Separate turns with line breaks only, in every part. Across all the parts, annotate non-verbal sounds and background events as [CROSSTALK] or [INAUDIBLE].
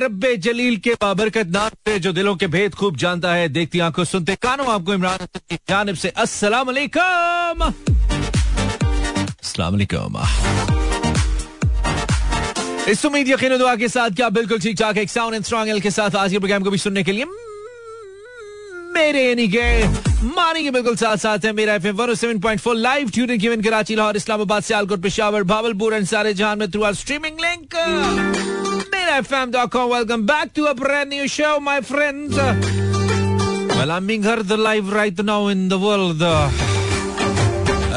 रब्बे जलील के बाबरकत नाम से, जो दिलों के भेद खूब जानता है, देखती आँखों सुनते कानों आपको इमरान की जानब से अस्सलाम वालेकुम अस्सलाम वालेकुम इस उम्मीद यकीन दुआ के साथ क्या बिल्कुल ठीक ठाक एक साउंड एंड स्ट्रॉन्ग एल के साथ आज के प्रोग्राम को भी सुनने के लिए मेरे यानी के, मानी के बिल्कुल साथ साथ है, Mera FM 107.4 live tuning Karachi, Lahore, Islamabad, Sialkot, Peshawar, Bahawalpur and सारे जहाँ में through our streaming link Mera fm.com welcome back to a brand new show my friends Well, I'm being heard live right now in the world.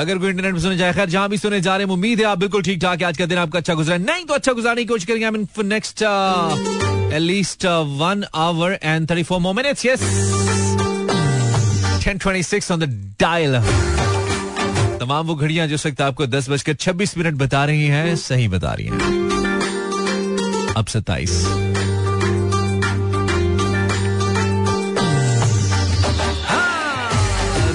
अगर कोई internet में सुने जाए खैर जहाँ भी सुने जा रहे हैं उम्मीद है आप बिल्कुल ठीक ठाक है। आज का दिन आपका अच्छा गुजरा नहीं तो अच्छा गुजारने की कोशिश करेंगे। I mean for next at least one hour and thirty four more minutes yes 1026 on the dial तमाम वो घड़ियाँ जो वक्त आपको दस बजकर छब्बीस मिनट बता रही हैं सही बता रही हैं। अब सत्ताईस।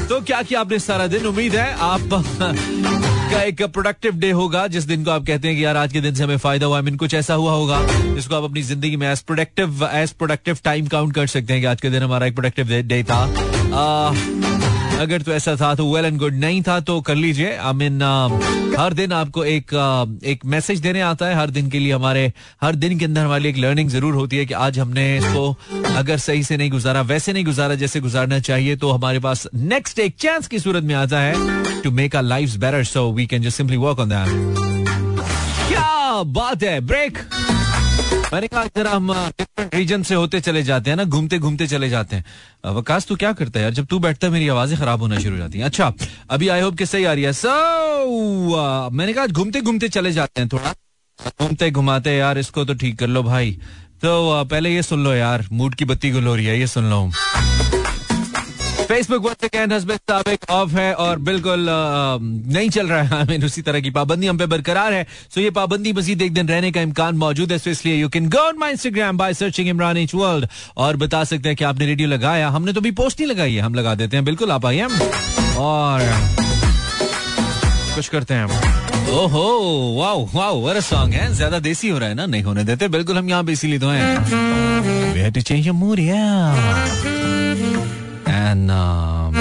तो क्या किया आपने सारा दिन? उम्मीद है आप [LAUGHS] का एक प्रोडक्टिव डे होगा जिस दिन को आप कहते हैं कि यार आज के दिन से हमें फ़ायदा हुआ मीन कुछ ऐसा हुआ होगा जिसको आप अपनी ज़िंदगी में as productive as productive time count कर सकते हैं कि आज के दिन हमारा एक प्रोडक्टिव डे था। आ, अगर तो ऐसा था तो वेल एंड गुड नहीं था तो कर लीजिए। आई मीन हर दिन आपको एक uh, एक मैसेज देने आता है। हर दिन के लिए हमारे हर दिन के अंदर हमारी एक लर्निंग ज़रूर होती है कि आज हमने इसको अगर सही से नहीं गुजारा वैसे नहीं गुजारा जैसे गुजारना चाहिए तो हमारे पास नेक्स्ट एक चांस की सूरत में आता है to make our life better so we can just simply work on that क्या बात है। ब्रेक मैंने कहा जरा हम डिफरेंट रीजन से होते चले जाते हैं ना, घूमते घूमते चले जाते हैं। वकास, तू क्या करता है यार? जब तू बैठता है, मेरी आवाज़ें खराब होना शुरू हो जाती हैं। अच्छा अभी आई होप कि सही आ रही है। सो मैंने कहा, घूमते घूमते चले जाते हैं थोड़ा। घूमते घुमाते, यार, इसको तो ठीक कर लो भाई। तो पहले ये सुन लो यार, मूड की बत्ती गुल हो रही है, ये सुन लो। फेसबुक वंस अगेन हस्बैंड साबिक ऑफ़ है और बिल्कुल नहीं चल रहा है [LAUGHS] हमें उसी तरह की पाबंदी हम पे बरकरार है। सो ये पाबंदी मजीद एक दिन रहने का इम्कान मौजूद है सो इसलिए you can go on my Instagram by searching Imran H world और बता सकते हैं कि आपने रेडियो लगाया। हमने तो भी पोस्ट नहीं लगाई है हम लगा देते हैं। बिल्कुल आप आइए और कुछ करते हैं ओहो वाओ वाओ वर सॉन्ग है? ज़्यादा देसी हो रहा है ना? नहीं होने देते। बिल्कुल हम यहाँ पे इसीलिए तो हैं। We had to change your mood, yeah. Um,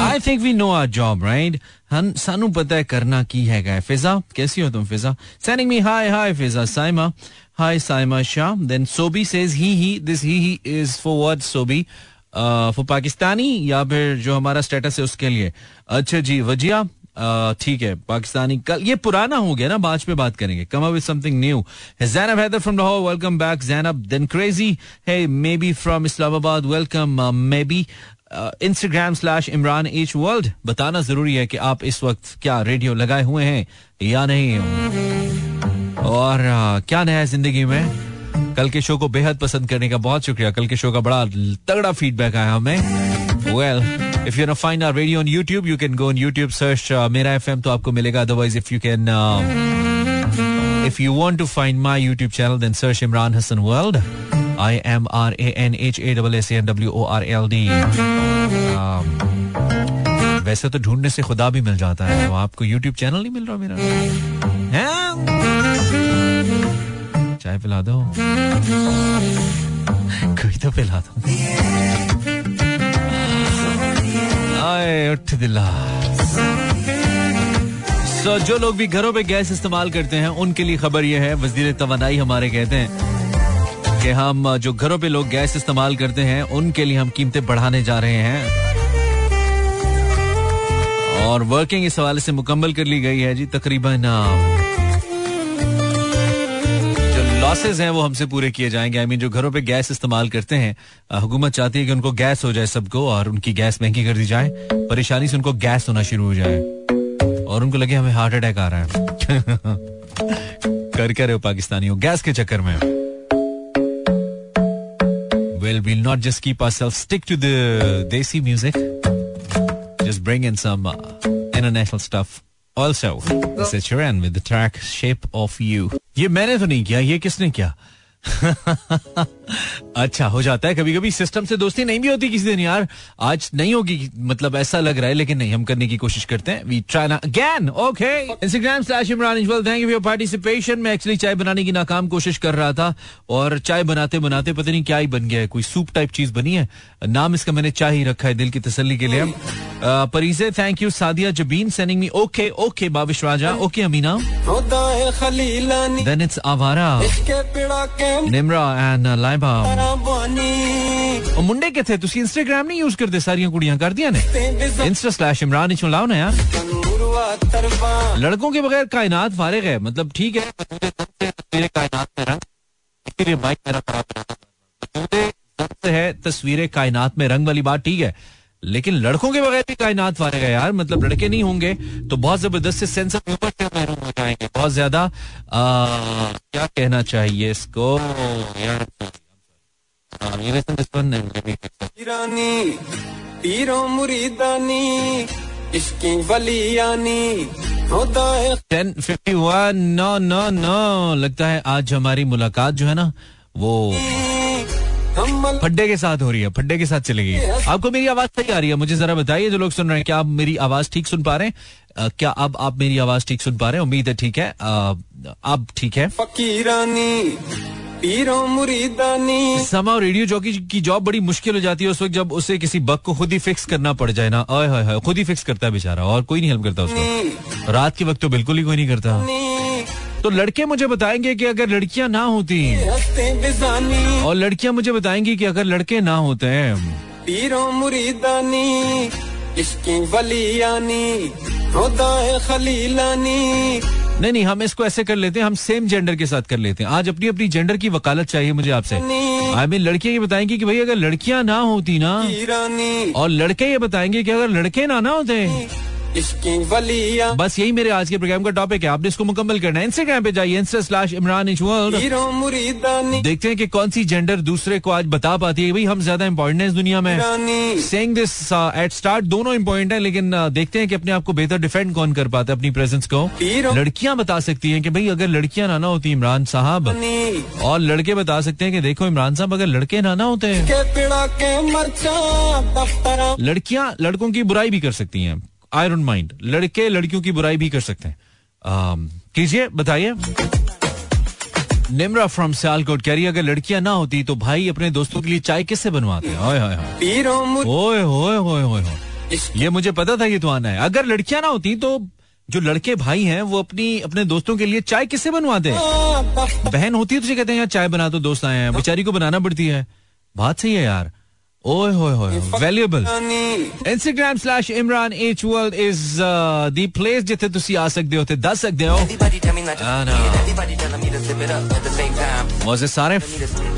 I think we know our job, right? हम सानू पता है करना की है गए फिजा कैसी हो तुम Fiza sending me hi hi Fiza Saima hi Saima Shah then Sobi says he he this he he is for what Sobi for Pakistani या फिर जो हमारा स्टेटस है उसके लिए अच्छा जी वजिया ठीक है पाकिस्तानी कल ये पुराना हो गया ना बाज पे बात करेंगे come with something new Zainab Haider from Lahore welcome back Zainab then crazy है may be from Islamabad welcome may be Instagram slash Imran H world बताना ज़रूरी है कि आप इस वक्त क्या रेडियो लगाए हुए हैं या नहीं। और क्या नया है ज़िंदगी में? कल के शो को बेहद पसंद करने का बहुत शुक्रिया। कल के शो का बड़ा तगड़ा फीडबैक आया हमें। Well if you find our radio on YouTube you can go on YouTube search Mera FM तो आपको मिलेगा। Otherwise if you can if you want to find my YouTube channel then search Imran Hasan world I M R A N H A double S N W O R L D वैसे तो ढूँढने से खुदा भी मिल जाता है। आपको YouTube channel नहीं मिल रहा मेरा। चाय पिला दो। कोई तो पिला दो। आए, उठ दिला। सो जो लोग भी घरों पे गैस इस्तेमाल करते हैं, उनके लिए खबर यह है, वज़ीर तवानाई हमारे कहते हैं कि हम जो घरों पे लोग गैस इस्तेमाल करते हैं, उनके लिए हम कीमतें बढ़ाने जा रहे हैं। और वर्किंग इस हवाले से मुकम्मल कर ली गई है जी, तकरीबन जो लॉसेज हैं, वो हमसे पूरे किए जाएँगे। आई मीन जो घरों पे गैस इस्तेमाल करते हैं हुकूमत चाहती है कि उनको गैस हो जाए सबको और उनकी गैस महँगी कर दी जाए, परेशानी से उनको गैस होना शुरू हो जाए। और उनको लगे हमें हार्ट अटैक आ रहा है। कर क्या रहे हो पाकिस्तानियों गैस के चक्कर में। Well we'll not just keep our self stick to the desi music just bring in some international stuff also this is Charan with the track shape of you ये मैंने तो नहीं किया, ये किसने किया? [LAUGHS] अच्छा हो जाता है। कभी कभी सिस्टम से दोस्ती नहीं भी होती किसी दिन यार। आज नहीं होगी मतलब ऐसा लग रहा है लेकिन नहीं हम करने की कोशिश करते हैं। वी ट्राई ना again okay Instagram slash Imran equal thank you for participation मैं एक्चुअली चाय बनाने की नाकाम कोशिश कर रहा था और चाय बनाते बनाते पता नहीं क्या ही बन गया है। कोई सूप टाइप चीज़ बनी है। नाम इसका मैंने चाय ही रखा है दिल की तसली के लिए। परिजे thank you Sadia Jabeen sending me okay okay Babish Raja okay Amina. Then it's आवारा निमरा एंड हाय और मुंडे के थे? तुसी इंस्टाग्राम नहीं यूज़ करते सारियाँ कुड़ियाँ? कर दिया ने? इंस्टा स्लैश इमरान इचो लाओ ना यार। लड़कों के बगैर कायनात फारिग है। मतलब ठीक है। है। तस्वीरें कायनात में रंग वाली बात ठीक है। लेकिन लड़कों के बगैर भी कायनात वाले गए यार। मतलब लड़के नहीं होंगे तो बहुत ज़बरदस्त से सेंस ऑफ़ ह्यूमर से महरूम हो जाएँगे। बहुत ज़्यादा क्या कहना चाहिए इसको? यार नो नो नो लगता है आज हमारी मुलाकात जो है ना वो फड्डे के साथ हो रही है फड्डे के साथ चलेगी। आपको मेरी आवाज़ सही आ रही है? मुझे जरा बताइए जो लोग सुन रहे हैं क्या आप मेरी आवाज़ ठीक सुन पा रहे हैं? क्या अब आप मेरी आवाज़ ठीक सुन पा रहे हैं? उम्मीद है ठीक है। अब ठीक है। फकीरानी पीरो मुरीदानी। समा रेडियो जॉकी की जॉब बड़ी मुश्किल हो जाती है उस वक्त जब उसे किसी बग को खुद ही फिक्स करना पड़ जाए ना। ओए हाय हाय खुद ही फिक्स करता है बेचारा और कोई नहीं हेल्प करता उसको। रात के वक्त तो बिल्कुल ही कोई नहीं करता। तो लड़के मुझे बताएँगे कि अगर लड़कियाँ ना होती। और लड़कियाँ मुझे बताएँगी कि अगर लड़के ना होते। हैं पीरो मुरीदानी इसकी वलियानी खलीलानी। नहीं नहीं हम इसको ऐसे कर लेते हैं हम सेम जेंडर के साथ कर लेते हैं। आज अपनी अपनी जेंडर की वकालत चाहिए मुझे आपसे। आई मीन लड़कियाँ ये बताएँगी कि भाई अगर लड़कियाँ ना होती ना और लड़के ये बताएँगे कि अगर लड़के ना ना होते बस यही मेरे आज के प्रोग्राम का टॉपिक है। आपने इसको मुकम्मल करना है। इंस्टाग्राम पे जाइए। इंस्टा स्लैश इमरान देखते हैं कि कौन सी जेंडर दूसरे को आज बता पाती है। भाई हम ज़्यादा इंपॉर्टेंट है इस दुनिया में। सेइंग दिस एट स्टार्ट दोनों इंपॉर्टेंट है लेकिन uh, देखते हैं कि अपने आप को बेहतर डिफेंड कौन कर पाता है अपनी प्रेजेंस को। लड़कियाँ बता सकती हैं कि भाई अगर लड़कियाँ ना ना होती इमरान साहब और लड़के बता सकते हैं कि देखो इमरान साहब अगर लड़के ना ना होते लड़कियाँ लड़कों की बुराई भी कर सकती हैं। आई डोंट माइंड लड़के लड़कियों की बुराई भी कर सकते हैं। कीजिए बताइए। निमरा फ्रॉम सियालकोट कह रही अगर लड़कियाँ ना होती तो भाई अपने दोस्तों के लिए चाय किससे बनवाते हैं? ये मुझे पता था ये तो आना है। अगर लड़कियाँ ना होती तो जो लड़के भाई हैं वो अपनी अपने दोस्तों के लिए चाय किससे बनवाते हैं? बहन होती है तुझे कहते हैं यार चाय बना दो दोस्त आए हैं। बेचारी को बनाना पड़ती है। बात सही है यार। ओए होए होए valuable Instagram slash Imran H world is the place जिथे ਤੁਸੀਂ ਆ ਸਕਦੇ ਹੋ ਤੇ ਦੱਸ ਸਕਦੇ ਹੋ मजे सारे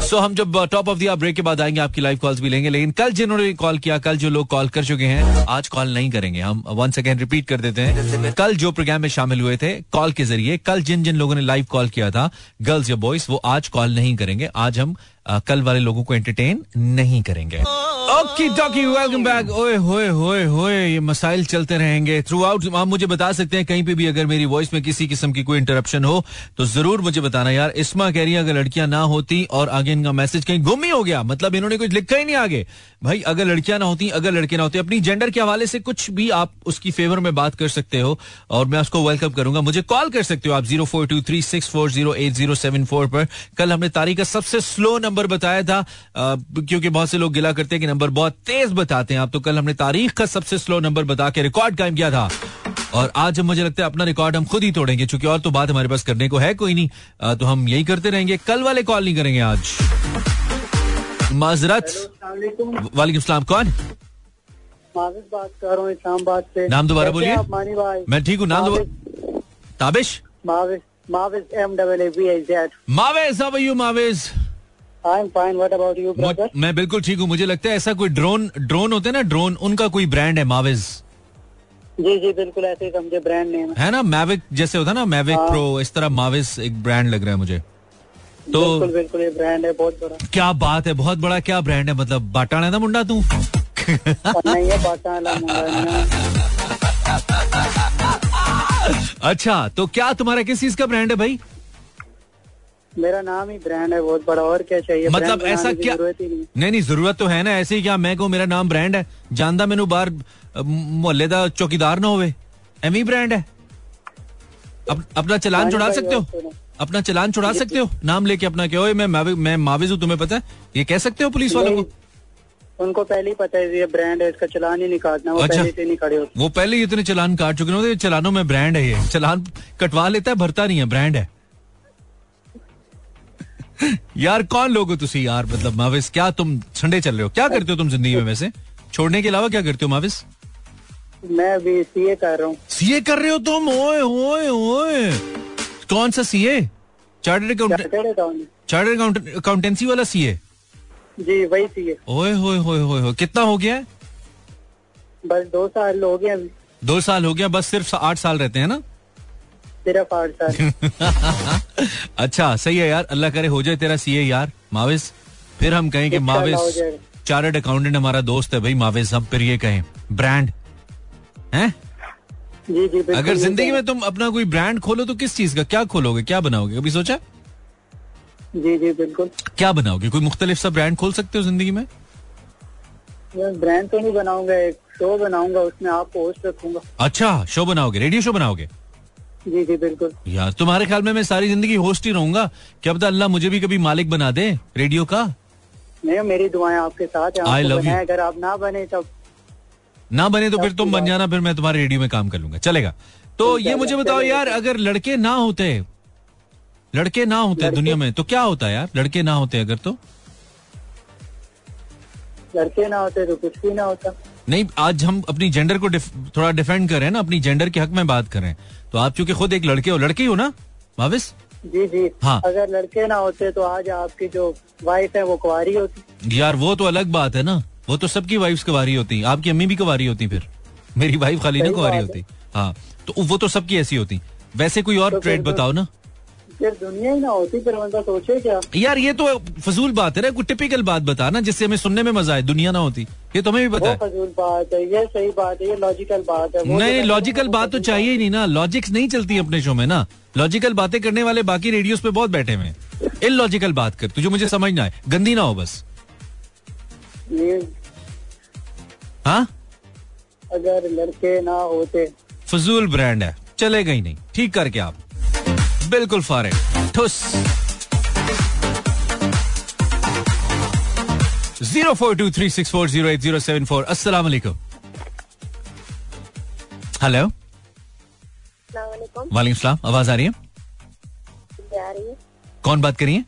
सो हम जब टॉप ऑफ द ब्रेक के बाद आएंगे आपकी लाइव कॉल्स भी लेंगे लेकिन कल जिन्होंने कॉल किया कल जो लोग कॉल कर चुके हैं आज कॉल नहीं करेंगे हम वन सेकेंड रिपीट कर देते हैं कल जो प्रोग्राम में शामिल हुए थे कॉल के जरिए कल जिन जिन लोगों ने लाइव कॉल किया था गर्ल्स या बॉयज वो आज कॉल नहीं करेंगे आज हम कल वाले लोगों को एंटरटेन नहीं करेंगे। वेलकम बैक ओए, होए होए होए, ये मसाइल चलते रहेंगे। थ्रू आउट आप मुझे बता सकते हैं, कहीं पे भी अगर मेरी वॉइस में किसी किस्म की कोई इंटरप्शन हो तो ज़रूर मुझे बताना यार। इस्मा कह रही है, अगर लड़कियाँ ना होती और आगे इनका मैसेज कहीं गुम ही हो गया मतलब इन्होंने कुछ लिखा ही नहीं आगे। भाई, अगर लड़कियाँ ना होती, अगर लड़के ना होते, अपनी जेंडर के हवाले से कुछ भी आप उसकी फेवर में बात कर सकते हो, और मैं उसको वेलकम करूँगा। मुझे कॉल कर सकते हो आप zero four two three six four zero eight zero seven four पर। कल हमने तारीख का सबसे स्लो नंबर बताया था क्योंकि बहुत से लोग गिला करते हैं कि नंबर बहुत तेज बताते हैं। आप तो कल हमने तारीख का सबसे स्लो नंबर बता के रिकॉर्ड कायम किया था। और आज मुझे लगता है अपना रिकॉर्ड हम खुद ही तोड़ेंगे क्योंकि और तो बात हमारे पास करने को है कोई नहीं। तो हम यही करते रहेंगे। कल वाले कॉल नहीं करेंगे आज। माजरत वालेकुम। सलाम। कौन?
बात कर रहा हूँ इस्लामाबाद से।
नाम दोबारा बोलिए। मैं ठीक हूँ। नाम दोबारा
Tabish? Mawiz Mawiz M double A B Z
Mawez how are you Mawez
I am fine what about you brother
मैं बिल्कुल ठीक हूँ। मुझे लगता है ऐसा कोई ड्रोन ड्रोन होते हैं ना ड्रोन उनका कोई ब्रांड है मावेज
जी जी बिल्कुल ऐसे ही समझे ब्रांड नेम
है। ना? मैविक जैसे होता है ना मैविक प्रो इस तरह माविस एक ब्रांड लग रहा है मुझे।
तो बिल्कुल बिल्कुल ये ब्रांड है बहुत बड़ा।
क्या बात है बहुत बड़ा क्या ब्रांड है मतलब बाटाना था मुंडा तू?
नहीं है। बाटाना
अच्छा तो क्या तुम्हारा किस चीज़ का ब्रांड है भाई?
मेरा नाम ही ब्रांड है बहुत बड़ा और क्या चाहिए?
मतलब ऐसा क्या
ज़रूरत ही नहीं।,
नहीं नहीं ज़रूरत तो है ना ऐसे ही क्या हाँ, मैं को मेरा नाम ब्रांड है। जानता मेनू बार मोहल्ले का चौकीदार ना हो एमी ब्रांड है। अप, अपना चलान
हाँ चुड़ा
सकते हो? अपना चलान छुड़ा सकते हो? नाम लेके अपना क्या मैं मैं माविज हूँ तुम्हें पता है। ये कह सकते हो पुलिस वालों को?
उनको पहले ही पता है ये ब्रांड है इसका चलान ही नहीं काटना वो
अच्छा,
पहले नहीं खड़े होते।
वो पहले ही इतने चलान काट चुके हैं चलानों में ब्रांड है ये। चलान कटवा लेता है भरता नहीं है ब्रांड है। यार कौन लोग हो तुसी? यार मतलब माविस क्या तुम ठंडे चल रहे हो? क्या करते हो तुम ज़िंदगी में वैसे? छोड़ने के अलावा क्या करते हो माविस?
मैं अभी सीए कर रहा हूँ।
सीए कर रहे हो तुम? ओए ओए ओए। कौन सा CA chartered
accountant chartered
account accountancy वाला सीए
जी वही सीए
ओए होए होए होए होए। कितना हो गया? है
बस दो साल हो गया
दो साल हो गया बस सिर्फ़ आठ साल रहते हैं ना?
सिर्फ़ आठ साल। [LAUGHS]
अच्छा सही है यार। अल्लाह करे हो जाए तेरा सीए यार। माविस फिर हम कहें कि माविस चार्टर्ड अकाउंटेंट हमारा दोस्त है भाई माविस। हम फिर ये कहें ब्रांड हैं?
जी जी
अगर ज़िंदगी
तो-
में तुम अपना कोई ब्रांड खोलो तो किस चीज़ का? क्या खोलोगे? क्या बनाओगे? कभी सोचा?
जी जी बिल्कुल।
क्या बनाओगे? कोई मुख्तलिफ़ सा ब्रांड खोल सकते हो ज़िंदगी में?
ब्रांड तो नहीं बनाऊँगा एक शो बनाऊँगा उसमें आपको होस्ट रखूँगा।
अच्छा शो बनाओगे? रेडियो शो बनाओगे?
जी जी बिल्कुल।
यार तुम्हारे ख्याल में मैं सारी ज़िंदगी होस्ट ही रहूँगा? क्या पता अल्लाह मुझे भी कभी मालिक बना दे रेडियो का?
नहीं मेरी दुआएँ आपके साथ हैं
I
आपको
love
अगर आप ना बने तब
ना बने तो फिर तुम बन जाना फिर मैं तुम्हारे रेडियो में काम कर लूँगा। चलेगा। तो ये मुझे बताओ यार अगर लड़के ना होते लड़के ना होते दुनिया में तो क्या होता यार? लड़के ना होते अगर तो?
लड़के ना होते तो कुछ भी ना होता।
नहीं आज हम अपनी जेंडर को डिफ, थोड़ा डिफेंड करें ना अपनी जेंडर के हक में बात करें। तो आप चूँकि खुद एक लड़के हो लड़के हो ना माविस?
जी जी।
हाँ।
अगर लड़के ना होते तो आज आपकी जो वाइफ है वो कुंवारी होती।
यार वो तो अलग बात है ना। वो तो सबकी वाइफ कुवारी होती। आपकी अम्मी भी कुवारी होती फिर। मेरी वाइफ खाली ना कुवारी होती। हाँ तो वो तो सबकी ऐसी होती। वैसे कोई और
तो
ट्रेड बताओ ना।
दुनिया ही ना होती फिर बंदा सोचे क्या
यार ये तो फजूल बात है ना कोई टिपिकल बात बता ना जिससे हमें सुनने में मज़ा आए दुनिया ना होती। ये तुम्हें भी पता है।
फजूल बात है ये सही बात है ये लॉजिकल बात है
नहीं लॉजिकल बात तो चाहिए ही नहीं ना लॉजिक्स नहीं चलती अपने शो में ना। लॉजिकल बातें करने वाले बाकी रेडियोस पे बहुत बैठे हुए हैं। लॉजिकल बात कर तुझे मुझे समझना है गंदी ना हो बस। हाँ?
अगर लड़के ना होते।
फजूल ब्रांड है चलेगा ही नहीं ठीक करके आप। बिल्कुल फारे ठुस। Zero four two three six four zero eight zero seven four. अस्सलाम वालेकुम हेलो वालेकुम सलाम। आवाज़ आ रही है?
है।
कौन बात करिए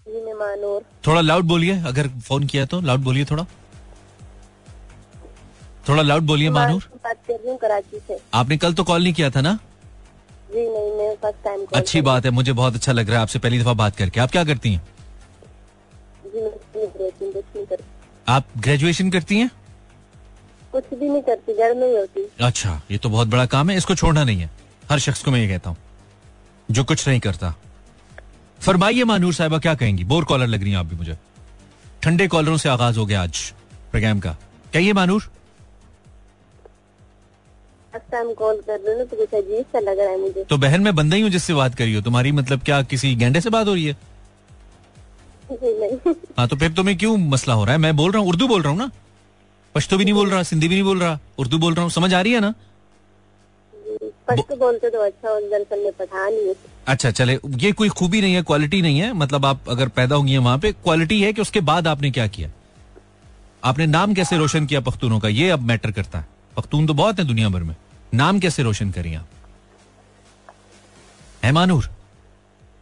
जी मैं मानूर
थोड़ा लाउड बोलिए अगर फ़ोन किया तो। लाउड बोलिए थोड़ा। थोड़ा लाउड बोलिए मानूर।
बात कर रही हूँ कराची से।
आपने कल तो कॉल नहीं किया था ना?
जी नहीं मैं फ़र्स्ट टाइम
अच्छी बात है मुझे बहुत अच्छा लग रहा है आपसे पहली दफ़ा बात करके। आप क्या करती हैं? आप ग्रेजुएशन करती हैं?
कुछ भी नहीं करती घर में ही होती।
अच्छा ये तो बहुत बड़ा काम है इसको छोड़ना नहीं है। हर शख्स को मैं ये कहता हूँ जो कुछ नहीं करता। फरमाइए मानूर साहिबा क्या कहेंगी? बोर कॉलर लग रही हैं आप भी मुझे। ठंडे कॉलरों से आगाज़ हो गया आज प्रोग्राम का। कहिए मानूर।
टाइम कॉल कर रही हूँ तो कुछ अजीब सा लग रहा है मुझे।
तो बहन मैं बंदा ही हूँ जिससे बात करी हो। तुम्हारी मतलब क्या किसी गेंडे से बात हो रही है? हाँ तो फिर तुम्हें क्यों मसला हो रहा है? मैं बोल रहा हूँ उर्दू बोल रहा हूँ ना? पश्तो भी नहीं बोल रहा सिंधी भी नहीं बोल रहा उर्दू बोल रहा हूँ। समझ आ रही है ना?
बोलते तो अच्छा दरअसल में पठान ही।
अच्छा चले ये कोई खूबी नहीं है क्वालिटी नहीं है। मतलब आप अगर पैदा होंगी वहाँ पे क्वालिटी है कि उसके बाद आपने क्या किया? आपने नाम कैसे रोशन किया पख्तूनों का? ये अब मैटर करता है। पख्तून तो बहुत है दुनिया भर में। नाम कैसे रोशन करिए आप? है मानूर?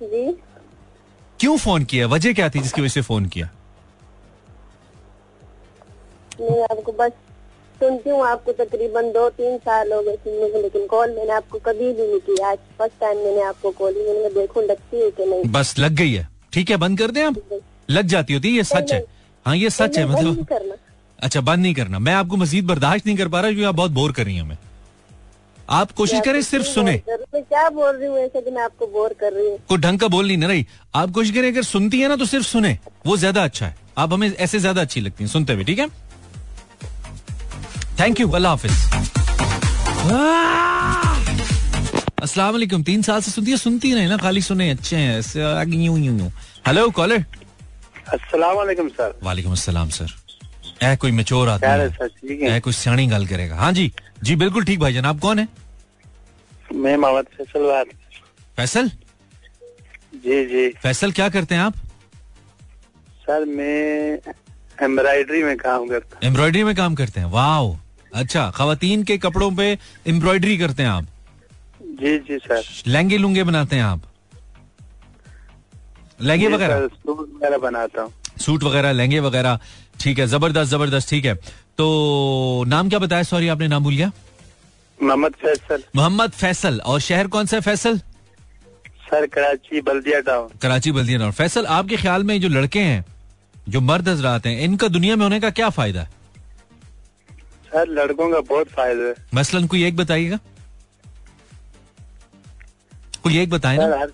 जी।
क्यों फ़ोन किया? वजह क्या थी जिसकी वजह से फ़ोन किया?
मैं आपको बस सुनती हूँ आपको तकरीबन दो तीन साल हो गए सुनने को लेकिन कॉल मैंने आपको कभी भी नहीं की आज फ़र्स्ट टाइम मैंने आपको कॉल मैंने देखूँ लगती है कि नहीं?
बस लग गई है। ठीक है बंद कर दें आप? लग जाती होती है ये सच है। हाँ ये सच है
नहीं, नहीं
मतलब अच्छा बंद नहीं करना। मैं आपको मजीद बर्दाश्त नहीं कर पा रहा क्योंकि आप बहुत बोर कर रही हैं हमें। आप कोशिश करें सिर्फ़ सुने।
क्या बोल रही हूँ ऐसे कि मैं आपको बोर कर रही हूँ?
कोई ढंग का बोल नहीं ना रही। आप कोशिश करें अगर सुनती है ना तो सिर्फ़ सुने। वो ज़्यादा अच्छा है। आप हमें ऐसे ज़्यादा अच्छी लगती हैं। सुनते हुए ठीक है? थैंक यू अल्लाह हाफिज। अस्सलाम वालेकुम। तीन साल से सुनती है सुनती नहीं ना खाली सुने। अच्छे हैं ऐसे आगे यूँ यूँ यूँ। हेलो कॉलर
अस्सलाम वालेकुम सर।
वालेकुम अस्सलाम सर। ऐ कोई मेचोर आदमी
है। सर ठीक
कोई सियाणी गल करेगा। हाँ जी जी बिल्कुल ठीक भाई जान आप कौन है?
मैं मोहम्मद फैसल बात।
फैसल?
जी जी।
फैसल क्या करते हैं आप?
सर मैं एम्ब्रॉयडरी में काम करता हूँ।
एम्ब्रॉयडरी में काम करते हैं। वाह अच्छा खातन के कपड़ों पे एम्ब्रॉयडरी करते हैं आप?
जी जी सर।
लहंगे लुंगे बनाते हैं आप? लहंगे वगैरह?
सूट वगैरह बनाता हूँ।
सूट वगैरह लहंगे वगैरह। ठीक है ज़बरदस्त ज़बरदस्त ठीक है। तो नाम क्या बताया? सॉरी आपने नाम भूल गया?
मोहम्मद फैसल।
मोहम्मद फैसल। और शहर कौन सा है Faisal?
Sir Karachi Baldia town
Karachi Baldia town Faisal आपके ख्याल में जो लड़के हैं जो मर्द हजरात हैं इनका दुनिया में होने का क्या फ़ायदा है?
सर लड़कों का बहुत फ़ायदा है।
मसलन कोई एक बताइएगा? कोई एक बताए ना।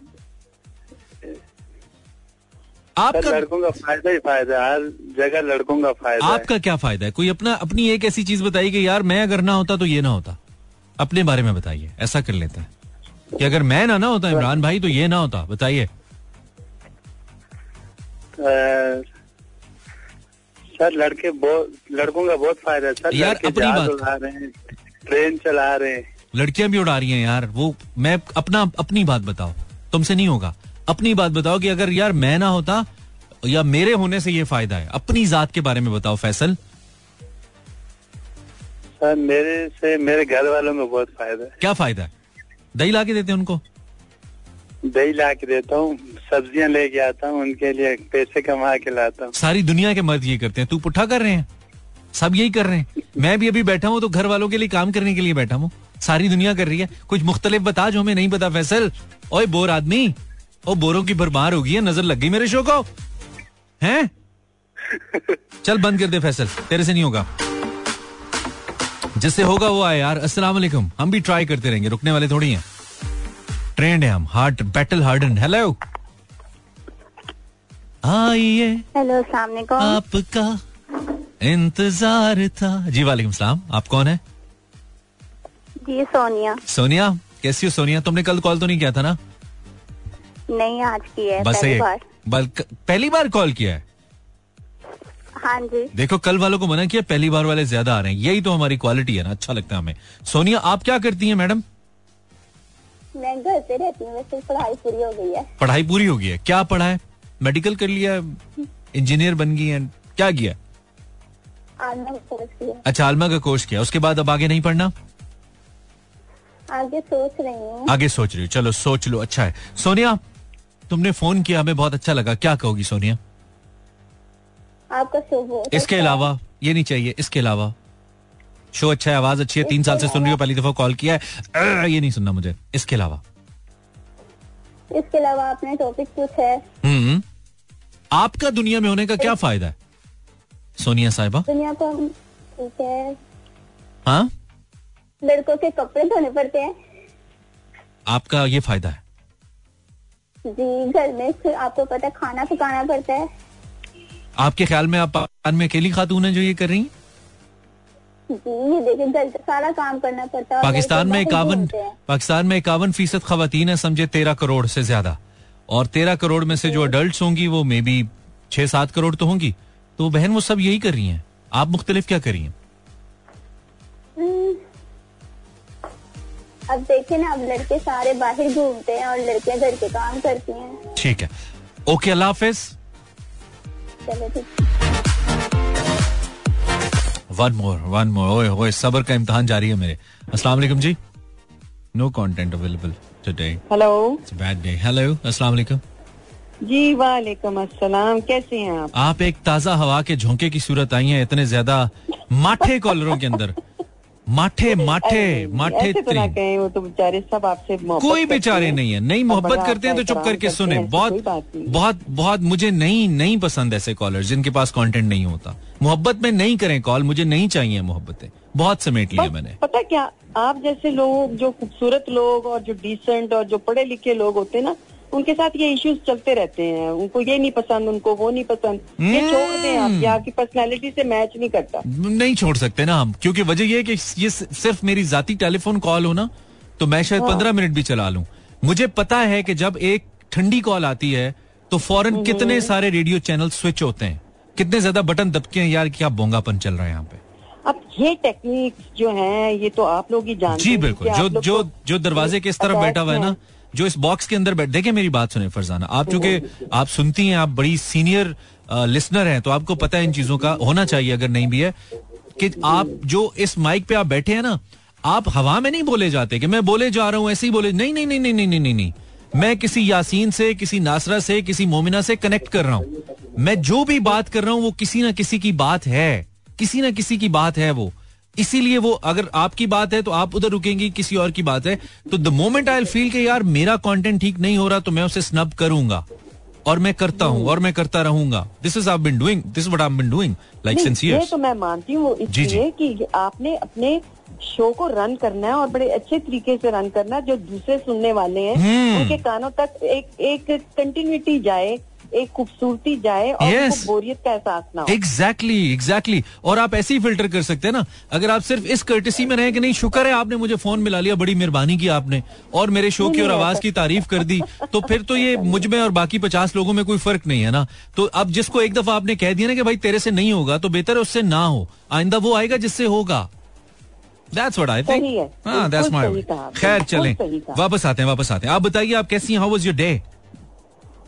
आपका
लड़कों का फ़ायदा ही फ़ायदा हर जगह लड़कों का फ़ायदा
आपका क्या फ़ायदा है? कोई अपना अपनी एक ऐसी चीज़ बताइए कि यार मैं अगर ना होता तो ये ना होता। अपने बारे में बताइए ऐसा कर लेते हैं। कि अगर मैं ना ना होता इमरान भाई तो ये ना होता। बताइए।
सर लड़के बहुत लड़कों का बहुत फ़ायदा है। सर
यार,
लड़के
अपनी बात-
उड़ा रहे हैं ट्रेन चला रहे हैं।
लड़कियाँ भी उड़ा रही हैं यार। वो मैं अपना अपनी बात बताओ तुमसे नहीं होगा। अपनी बात बताओ कि अगर यार मैं ना होता या मेरे होने से ये फ़ायदा है अपनी जात के बारे में बताओ फैसल।
सर मेरे से मेरे घर वालों को बहुत फ़ायदा है।
क्या फ़ायदा है? दही ला के देते हैं उनको?
दही ला के देता हूँ सब्ज़ियाँ लेके आता हूँ उनके लिए पैसे कमा के लाता हूँ।
सारी दुनिया के मर्द ये करते हैं। तू पुट्ठा कर रहे हैं? सब यही कर रहे हैं? मैं भी अभी बैठा हूँ तो घर वालों के लिए काम करने के लिए बैठा हूँ। सारी दुनिया कर रही है। कुछ मुख्तलिफ़ बता जो हमें नहीं पता फैसल। ओए बोर आदमी। ओ बोरों की भरमार होगी है नज़र लग गई मेरे शो को। हैं? [LAUGHS] चल बंद कर दे फैसल तेरे से नहीं होगा। जिससे होगा वो आए यार अस्सलाम वालेकुम। हम भी ट्राई करते रहेंगे रुकने वाले थोड़ी हैं। ट्रेंड है हम हार्ट बैटल हार्डन हेलो आइए।
हेलो सामने
आपका इंतज़ार था। जी वालेकुम सलाम आप कौन है?
जी सोनिया।
सोनिया कैसी हो सोनिया? तुमने कल कॉल तो नहीं किया था ना?
नहीं आज की है
बस
पहली बार।
बल्कि पहली बार कॉल किया है?
हाँ जी।
देखो कल वालों को मना किया पहली बार वाले ज़्यादा आ रहे हैं। यही तो हमारी क्वालिटी है ना अच्छा लगता है हमें। सोनिया आप क्या करती हैं मैडम?
मैं घर पे रहती हूँ वैसे पढ़ाई पूरी हो गई है।
पढ़ाई पूरी हो गई है। क्या पढ़ा है? मेडिकल कर लिया? इंजीनियर बन गई है? क्या किया? अच्छा आलमा का कोर्स किया। उसके बाद अब आगे नहीं पढ़ना?
आगे सोच रही हूँ।
आगे सोच रही हो। चलो सोच लो। अच्छा है। सोनिया तुमने फ़ोन किया हमें बहुत अच्छा लगा। क्या कहोगी सोनिया?
आपका शो
इसके
अच्छा
अलावा ये नहीं चाहिए इसके अलावा। शो अच्छा है आवाज़ अच्छी है तीन साल से सुन रही हो पहली दफ़ा कॉल किया है। ये नहीं सुनना मुझे। इसके अलावा।
इसके अलावा आपने टॉपिक पूछा है।
हम्म। आपका दुनिया में होने का क्या फ़ायदा है सोनिया साहिबा?
दुनिया को ठीक है।
हाँ?
लड़कों के कपड़े धोने पड़ते हैं।
आपका ये फ़ायदा है।
जी घर में फिर आपको पता है खाना पकाना पड़ता है।
आपके ख्याल में आप पाकिस्तान में अकेली खातून है जो ये कर रही हैं?
जी ये देखिए घर सारा काम करना पड़ता है
पाकिस्तान में इक्यावन पाकिस्तान में इक्यावन फ़ीसद खातन है समझे तेरह करोड़ से ज़्यादा। और तेरह करोड़ में से जो अडल्ट होंगी वो मे बी छह सात करोड़ तो होंगी। तो बहन वो सब यही कर रही हैं? आप मुख्तलिफ़ क्या कर रही हैं?
अब देखे ना अब लड़के सारे बाहर घूमते हैं और लड़कियाँ घर के काम करती हैं।
ठीक है। ओके अल्लाह हाफिज।
चलो
वन मोर वन मोर ओए ओए सबर का इम्तहान जारी है मेरे। अस्सलाम वालेकुम जी। No content available today
hello
it's bad day hello अस्सलाम वालेकुम।
जी वालेकुम अस्सलाम। कैसे हैं आप?
आप एक ताज़ा हवा के झोंके की सूरत आई हैं इतने ज़्यादा माठे कॉलरों के अंदर। माठे माठे माठे
तो वो तो बेचारे सब आपसे
कोई बेचारे नहीं है नहीं मोहब्बत करते हैं तो चुप करके सुने। बहुत। बहुत बहुत मुझे नहीं नहीं पसंद ऐसे कॉलर जिनके पास कंटेंट नहीं होता। मोहब्बत में नहीं करें कॉल मुझे नहीं चाहिए मोहब्बतें। बहुत समेट लिया मैंने।
पता क्या आप जैसे लोग जो खूबसूरत लोग और जो डिसेंट और जो पढ़े लिखे लोग होते हैं ना उनके साथ ये इश्यूज़ चलते रहते हैं। उनको ये नहीं पसंद उनको वो नहीं पसंद। ये
हम्म।
छोड़ दें आप ये आपकी पर्सनैलिटी से मैच नहीं करता।
नहीं छोड़ सकते ना हम क्योंकि वजह यह है कि ये सिर्फ़ मेरी जाती टेलीफोन कॉल हो ना तो मैं शायद पंद्रह मिनट भी चला लूँ। मुझे पता है कि जब एक ठंडी कॉल आती है तो फ़ौरन कितने सारे रेडियो चैनल स्विच होते हैं। कितने ज़्यादा बटन दबके हैं यार क्या बोंगापन चल रहा है यहाँ पे।
अब ये टेक्निक जो है ये तो आप लोग ही जानते
जी बिल्कुल जो जो जो दरवाजे के इस तरफ़ बैठा हुआ है ना
हैं।
जो इस बॉक्स के अंदर बैठ देखिए मेरी बात सुने फरजाना आप चूँकि आप सुनती हैं आप बड़ी सीनियर लिसनर हैं तो आपको पता है इन चीज़ों का होना चाहिए अगर नहीं भी है कि आप जो इस माइक पे आप बैठे हैं ना आप हवा में नहीं बोले जाते कि मैं बोले जा रहा हूँ ऐसे ही बोले नहीं नहीं नहीं नहीं नहीं नहीं नहीं, नहीं। मैं किसी यासीन से किसी नासरा से किसी मोमिना से कनेक्ट कर रहा हूँ मैं जो भी बात कर रहा हूँ वो किसी ना किसी की बात है किसी ना किसी की बात है वो इसीलिए वो अगर आपकी बात है तो आप उधर रुकेंगी किसी और की बात है। तो द मोमेंट आई फील कि यार मेरा कंटेंट ठीक नहीं हो रहा तो मैं उसे स्नब करूँगा। और मैं करता हूँ और मैं करता रहूँगा। This is I been doing this what I been doing like
नहीं,
सिंस
ये तो मैं मानती हूँ
जी, जी।
इसलिए कि आपने अपने शो को रन करना है और बड़े अच्छे तरीके से रन करना है जो दूसरे सुनने वाले हैं।
हम्म।
उनके कानों तक एक एक कंटिन्यूटी जाए एक खूबसूरती जाए और
Yes.
बोरियत का एहसास ना हो।
Exactly exactly, exactly exactly. और आप ऐसे ही फ़िल्टर कर सकते हैं ना। अगर आप सिर्फ़ इस कर्टिसी में रहे कि नहीं शुक्र है आपने मुझे फ़ोन मिला लिया बड़ी मेहरबानी की आपने और मेरे शो की और आवाज़ की तारीफ़ कर दी तो फिर तो ये मुझमें और बाकी पचास लोगों में कोई फ़र्क नहीं है ना। तो अब जिसको एक दफ़ा आपने कह दिया ना कि भाई तेरे से नहीं होगा तो बेहतर है उससे ना हो। आइंदा वो आएगा जिससे होगा। दैट्स व्हाट आई थिंक
सही है,
दैट्स माय
आपने,
खैर चलें। वापस आते हैं वापस आते हैं। आप बताइए आप कैसी हाउ वाज योर डे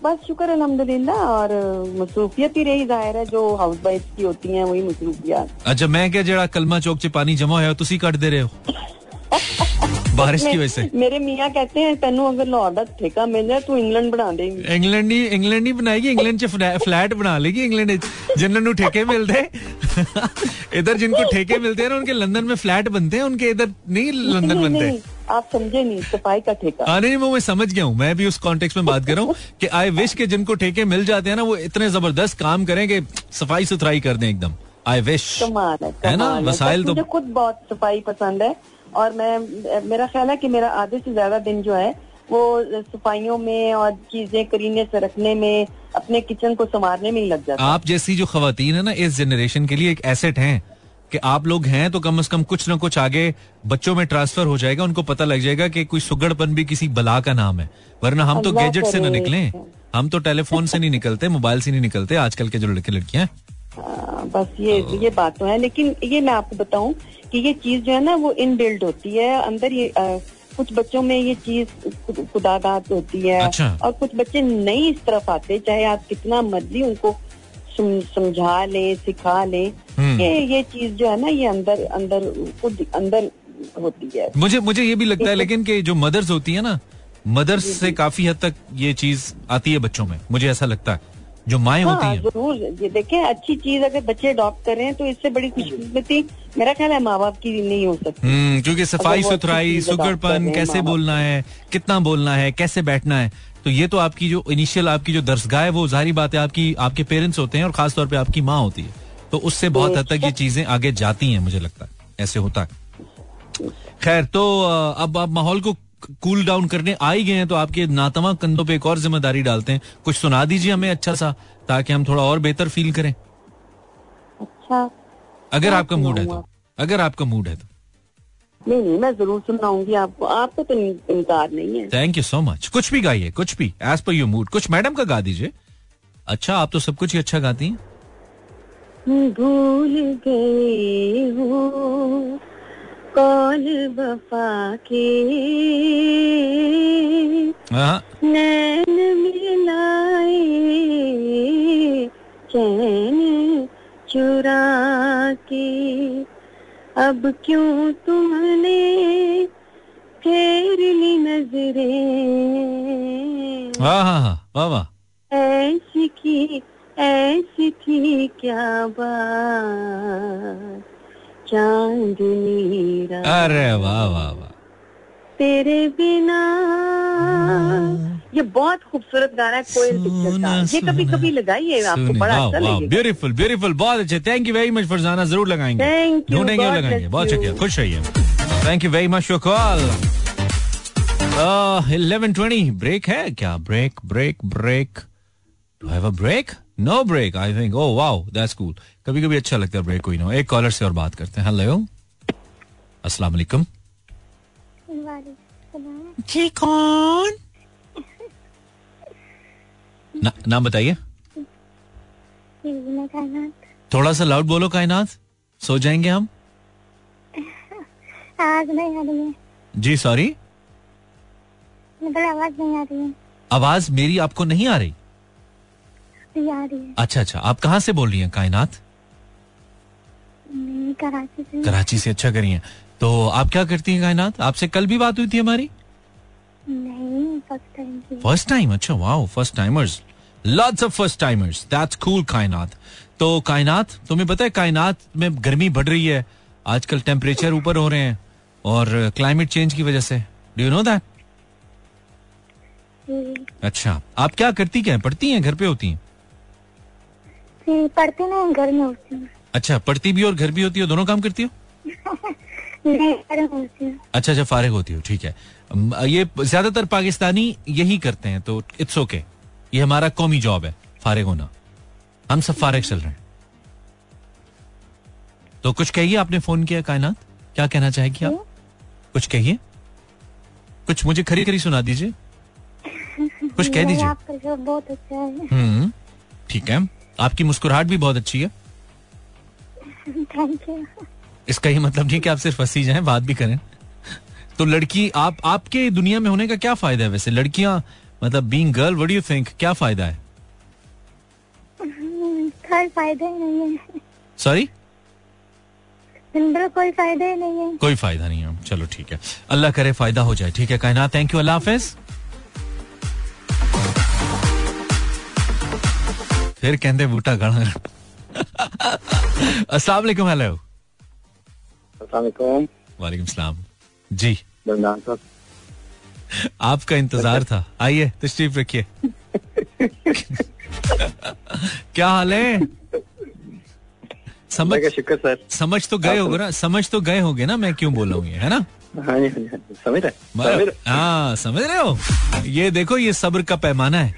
बस शुक्र अलहमदुल्ला और मसरूफियत ही रही ज़ाहिर है जो हाउस वाइफ की होती है वही मसरूफियात।
अच्छा मैं क्या जरा कलमा चौक च पानी जमा होया तुसी कट दे रहे हो? बारिश की वजह से। [LAUGHS]
मेरे मियाँ कहते हैं तेन अगर लाहौर का ठेका मिल जाए तू इंग्लैंड बना देगी।
इंग्लैंड नहीं इंग्लैंड नहीं बनाएगी? इंग्लैंड च फ्लैट बना लेगी इंग्लैंड जिन्होंने ठेके मिलते [LAUGHS] इधर जिनको ठेके मिलते हैं ना उनके लंदन में फ्लैट बनते हैं उनके इधर नहीं लंदन बनते
आप समझे नहीं सफ़ाई का ठेका।
नहीं वो मैं समझ गया हूँ। मैं भी उस कॉन्टेक्स्ट में बात कर रहा हूँ कि आई विश के जिनको ठेके मिल जाते हैं ना वो इतने ज़बरदस्त काम करें कि सफ़ाई सुथराई कर दें एकदम। आई विश
कमाल है
है ना? वसाइल तो
मुझे खुद बहुत सफ़ाई पसंद है और मैं मेरा ख्याल है कि मेरा आधे से ज़्यादा दिन जो है वो सफाइयों में और चीज़ें करीने से रखने में अपने किचन को संवारने में ही लग जाता है।
आप जैसी जो खातन है ना इस जनरेशन के लिए एक एसेट हैं। कि आप लोग हैं तो कम से कम कुछ ना कुछ आगे बच्चों में ट्रांसफ़र हो जाएगा उनको पता लग जाएगा कि कोई सुगड़पन भी किसी बला का नाम है वरना हम तो गैजेट से ना निकले हम तो टेलीफोन से नहीं निकलते मोबाइल से नहीं निकलते आजकल के जो लड़के लड़कियाँ हैं।
बस ये ये बात तो है लेकिन ये मैं आपको बताऊँ कि ये चीज़ जो है ना वो इन बिल्ड होती है अंदर ये अ, कुछ बच्चों में ये चीज़ खुद- खुदागात होती है
अच्छा।
और कुछ बच्चे नहीं इस तरफ़ आते चाहे आप कितना मर्ज़ी उनको सम- समझा लें सिखा लें
हम्म।
ये ये चीज़ जो है ना ये अंदर अंदर खुद अंदर होती है।
मुझे मुझे ये भी लगता है लेकिन कि जो मदर्स होती है ना मदर्स से काफ़ी हद तक ये चीज़ आती है बच्चों में मुझे ऐसा लगता है। जो माए हाँ, होती
हाँ ज़रूर ये देखें अच्छी चीज़ अगर बच्चे अडॉप्ट कर रहे हैं तो इससे बड़ी खुशकिस्मती मेरा ख्याल है माँ बाप की नहीं हो सकती।
हम्म क्योंकि सफ़ाई सुथराई सुगड़पन कैसे बोलना है कितना बोलना है कैसे बैठना है तो ये तो आपकी जो इनिशियल आपकी जो दर्शगाह है वो जारी बात है आपकी आपके पेरेंट्स होते हैं और खासतौर पर आपकी माँ होती है। तो उससे बहुत हद तक ये चीज़ें आगे जाती हैं मुझे लगता है। ऐसे होता है। खैर तो अब आप माहौल को कूल डाउन करने आ ही गए हैं तो आपके नातवा कंधों पे एक और ज़िम्मेदारी डालते हैं। कुछ सुना दीजिए हमें अच्छा सा ताकि हम थोड़ा और बेहतर फील करें।
अच्छा।
अगर आपका मूड है तो। अगर आपका मूड है तो।
नहीं नहीं मैं ज़रूर सुनाऊँगी आपको। आपको तो इन- इनकार नहीं है।
थैंक यू सो मच कुछ भी गाइए कुछ भी। एज पर योर मूड कुछ मैडम का गा दीजिए। अच्छा आप तो सब कुछ ही अच्छा गाती हैं।
भूल गए हो। कौल वफा के
हाँ,
नैन मिलाए चैन चुरा के। अब क्यों तुमने फेर ली नज़रें?
हाँ हाँ हाँ वाह
ऐसी की ऐसी थी क्या बात? चांदनी
अरे वाह वाह वाह।
तेरे बिना। ये बहुत खूबसूरत गाना है कोयल पिक्चर का। ये कभी कभी लगाइए आपको बड़ा अच्छा लगेगा।
ब्यूटीफुल ब्यूटीफुल बहुत अच्छे। Thank you very much Farzana ज़रूर लगाएँगे।
Thank you,
ढूंढेंगे और लगाएँगे। बहुत शुक्रिया खुश रहिए। Thank you very much for call eleven twenty break है क्या? Break break break do have a break no break I think oh wow that's cool कभी कभी अच्छा लगता है ब्रेक कोई ना। एक कॉलर से और बात करते हैं। हेलो अस्सलाम वालेकुम जी कौन? ना, नाम बताइए। थोड़ा सा लाउड बोलो कायनात। सो जाएँगे हम।
आवाज़ नहीं आ रही है।
जी सॉरी
मतलब आवाज़ नहीं आ रही है।
आवाज़ मेरी आपको नहीं आ रही?
आ रही है।
अच्छा अच्छा। आप कहाँ से बोल रही हैं कायनात?
कराची से।
कराची से अच्छा करी हैं। तो आप क्या करती हैं कायनात? आपसे कल भी बात हुई थी हमारी?
नहीं फ़र्स्ट टाइम
फ़र्स्ट टाइम अच्छा wow first timers lots of first timers that's cool Kainat. तो कायनात तुम्हें पता है कायनात में गर्मी बढ़ रही है। आजकल टेम्परेचर ऊपर हो रहे हैं। और क्लाइमेट चेंज की वजह से। डू यू नो दैट अच्छा आप क्या करती क्या हैं? पढ़ती हैं? घर पे होती हैं?
पढ़ती नहीं घर में होती हूँ।
अच्छा पढ़ती भी और घर भी होती हो दोनों काम करती हो? अच्छा अच्छा फारिग होती हो ठीक है। ये ज़्यादातर पाकिस्तानी यही करते हैं तो इट्स ओके ये हमारा कौमी जॉब है फारिग होना। हम सब फारिग चल रहे हैं। तो कुछ कहिए आपने फ़ोन किया कायनात? क्या कहना चाहेगी आप? कुछ कहिए? कुछ मुझे खरी खरी सुना दीजिए। कुछ कह दीजिए।
आपका बहुत अच्छा है।
हम्म ठीक है। आपकी मुस्कुराहट भी बहुत अच्छी है।
थैंक यू
इसका ये मतलब नहीं कि आप सिर्फ़ हँसी जाएँ बात भी करें। तो लड़की आप आपके दुनिया में होने का क्या फ़ायदा है वैसे? लड़कियाँ मतलब being girl what do you think क्या फ़ायदा है?
कोई फ़ायदा ही नहीं है।
सॉरी
कोई फ़ायदा ही नहीं है।
कोई फ़ायदा नहीं है। चलो ठीक है। अल्लाह करे फ़ायदा हो जाए। ठीक है कहना थैंक यू अल्लाह हाफिज। फिर कहते बूटा गड़ा अस्सलाम वालेकुम हेलो
अस्सलाम
वालेकुम सलाम जी आपका इंतज़ार था। आइए तशरीफ़ रखिए। क्या हाल है? [LAUGHS] समझ
शुक्र सर।
समझ तो गए होगे ना। समझ तो गए होगे ना मैं क्यों बोल हूँ ये है ना?
हाँ हाँ हाँ समझ रहे
हाँ समझ रहे हो? ये देखो ये सब्र का पैमाना है।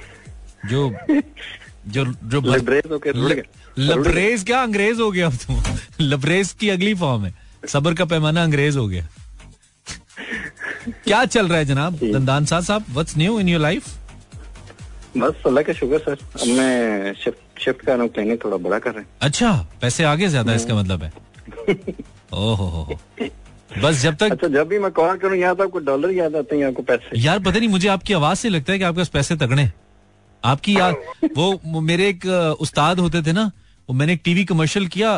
जो [LAUGHS] जो जो
लबरेज रुड़ गए
लबरेज क्या अंग्रेज़ हो गया अब तुम लबरेज की अगली फॉर्म है। सबर का पैमाना अंग्रेज़ हो गया। क्या चल रहा है जनाब? दंदान साहब साहब what's new in your life
बस अल्लाह का शुक्र सर। मैं शिफ्ट शिफ्ट कर रहा हूँ क्लिनिक थोड़ा बड़ा कर रहे हैं।
अच्छा पैसे आगे ज़्यादा इसका मतलब है। ओहो हो हो। बस जब तक
अच्छा जब भी मैं कॉल करूँ यहाँ तो आपको डॉलर याद आते हैं आपको पैसे।
यार पता नहीं मुझे आपकी आवाज़ से लगता है कि आपके पास पैसे तगड़े हैं। आपकी याद वो मेरे एक उस्ताद होते थे ना वो मैंने एक टीवी कमर्शियल किया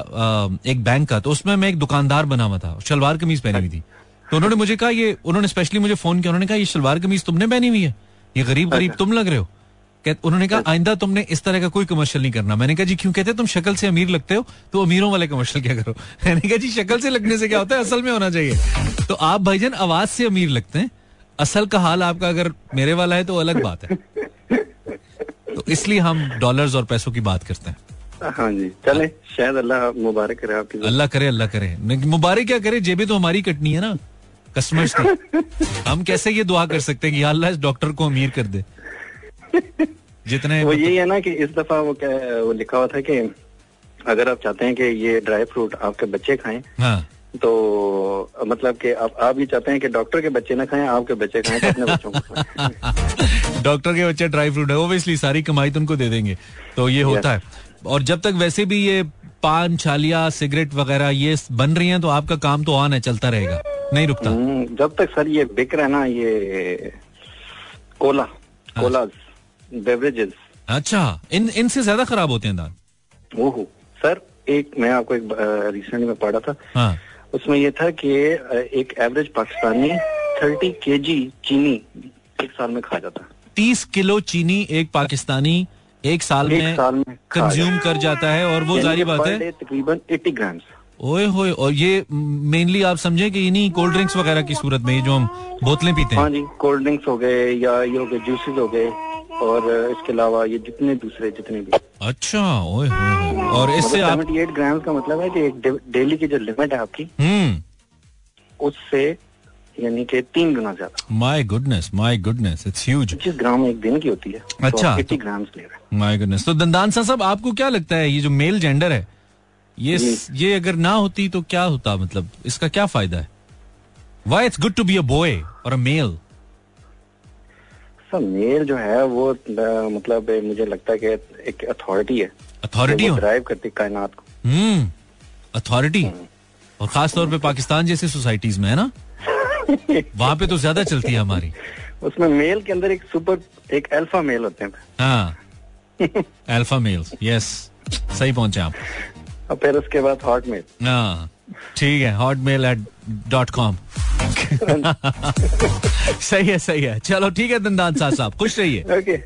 एक बैंक का तो उसमें मैं एक दुकानदार बना हुआ था शलवार कमीज पहनी हुई थी। तो उन्होंने मुझे कहा ये उन्होंने स्पेशली मुझे फ़ोन किया उन्होंने कहा ये शलवार कमीज तुमने पहनी हुई है? ये गरीब गरीब तुम लग रहे हो? उन्होंने कहा आइंदा तुमने इस तरह का कोई कमर्शियल नहीं करना। मैंने कहा जी क्यों कहते तुम शक्ल से अमीर लगते हो तो अमीरों वाले कमर्शियल क्या करो? [LAUGHS] मैंने कहा जी शक्ल से लगने से क्या होता है असल में होना चाहिए। तो आप भाईजान आवाज़ से अमीर लगते हैं। असल का हाल आपका अगर मेरे वाला है तो अलग बात है। [LAUGHS] तो इसलिए हम डॉलर्स और पैसों की बात करते हैं।
हाँ जी चले शायद अल्लाह मुबारक करे आपकी
अल्लाह करे अल्लाह करे। मुबारक क्या करे? जेबी तो हमारी कटनी है ना। कस्टमर्स की। [LAUGHS] हम कैसे ये दुआ कर सकते हैं कि अल्लाह इस डॉक्टर को अमीर कर दे? जितने
वो यही है ना कि इस दफ़ा वो क्या वो लिखा हुआ था कि अगर आप चाहते हैं कि ये ड्राई फ्रूट आपके बच्चे खाएँ
हाँ।
तो मतलब कि आप आप ये चाहते हैं कि डॉक्टर के बच्चे ना खाएँ आपके बच्चे खाएँ तो अपने बच्चों को [LAUGHS]
डॉक्टर के बच्चे ड्राई फ्रूट है ओबियसली सारी कमाई तो उनको दे देंगे तो ये होता है। और जब तक वैसे भी ये पान छालिया सिगरेट वगैरह ये बन रही हैं तो आपका काम तो ऑन है चलता रहेगा नहीं रुकता।
हम्म, जब तक सर ये बिक रहा है ना ये कोला कोला बेवरेजेस
अच्छा इन इनसे ज़्यादा खराब होते हैं दांत?
ओहो सर एक मैं आपको एक रिसेंटली में पढ़ा था।
हाँ।
उसमें ये था कि एक एवरेज पाकिस्तानी थर्टी केजी चीनी एक साल में खा जाता। है
तीस किलो चीनी एक पाकिस्तानी एक साल
एक
में
साल में
कंज्यूम कर जाता है और वो जारी
कि
बात है।
तकरीबन 80 ग्राम्स
ओए होए और ये मेनली आप समझे कि इन्हीं कोल्ड ड्रिंक्स वगैरह की सूरत में ये जो हम बोतलें पीते
हैं।
हाँ
जी कोल्ड ड्रिंक्स हो गए या ये हो गए जूसेस हो गए और इसके अलावा ये जितने दूसरे जितने भी।
अच्छा ओए। और इससे आप
एट ग्राम्स का मतलब है कि एक डेली की जो लिमिट है आपकी
हम्म।
उससे यानी कि तीन गुना ज़्यादा।
My goodness my goodness it's huge
पच्चीस ग्राम एक दिन की होती है
अच्छा,
एट्टी
तो-
ग्राम्स ले रहे हैं।
माय गुडनेस तो दंदान साहब आपको क्या लगता है ये जो मेल जेंडर है ये ये अगर ना होती तो क्या होता मतलब इसका क्या फ़ायदा है? Why it's good to be a boy और अ मेल
अल्फ़ा मेल जो है वो मतलब मुझे लगता है कि एक अथॉरिटी है।
अथॉरिटी
ड्राइव करती है कायनात को।
हम्म अथॉरिटी और खास तौर पे पाकिस्तान जैसी सोसाइटीज में है ना? [LAUGHS] वहाँ पे तो ज़्यादा चलती है हमारी।
उसमें मेल के अंदर एक सुपर एक अल्फ़ा मेल होते हैं।
हाँ। अल्फ़ा मेल यस सही पहुँचे आप।
और फिर उसके बाद हॉट मेल
हाँ ठीक है hot mail at dot com [LAUGHS] सही है सही है। चलो ठीक है दंदान साहब साहब। खुश रहिए।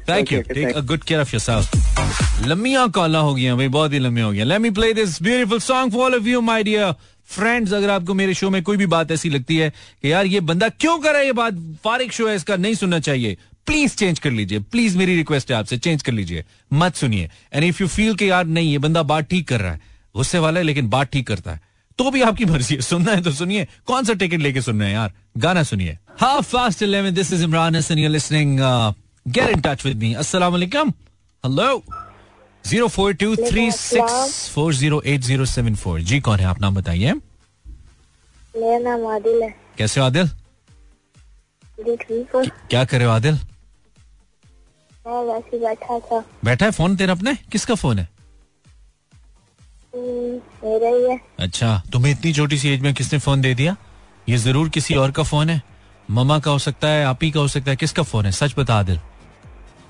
Thank
you take
a
good care of yourself लम्बियाँ कॉला हो गई हैं भाई बहुत ही लंबी हो गई। Let me play this beautiful song for all of you my dear friends अगर आपको मेरे शो में कोई भी बात ऐसी लगती है कि यार ये बंदा क्यों कर रहा है ये बात? फारिक शो है इसका नहीं सुनना चाहिए। प्लीज़ चेंज कर लीजिए। प्लीज़ मेरी रिक्वेस्ट है आपसे चेंज कर लीजिए। मत सुनिए। एंड इफ़ यू फील कि यार नहीं ये बंदा बात ठीक कर रहा है गुस्से वाला है लेकिन बात ठीक करता है। तो भी आपकी मर्ज़ी है। सुनना है तो सुनिए। कौन सा टिकट लेके सुन रहे हैं यार? गाना सुनिए। Half past eleven this is Imran Hasan you listening get in touch with me अस्सलाम वालेकुम hello zero four two three six four zero eight zero seven four जी कौन है आप नाम बताइए
मेरा नाम आदिल है।
कैसे हो आदिल? क्या कर रहे हो आदिल?
मैं वैसे बैठा था।
बैठा है फ़ोन तेरा अपने? किसका फ़ोन है?
मेरा ही है।
अच्छा तुम्हें इतनी छोटी सी एज में किसने फ़ोन दे दिया? ये ज़रूर किसी और का फ़ोन है। ममा का हो सकता है आप ही का हो सकता है किसका फ़ोन है? सच बता दिल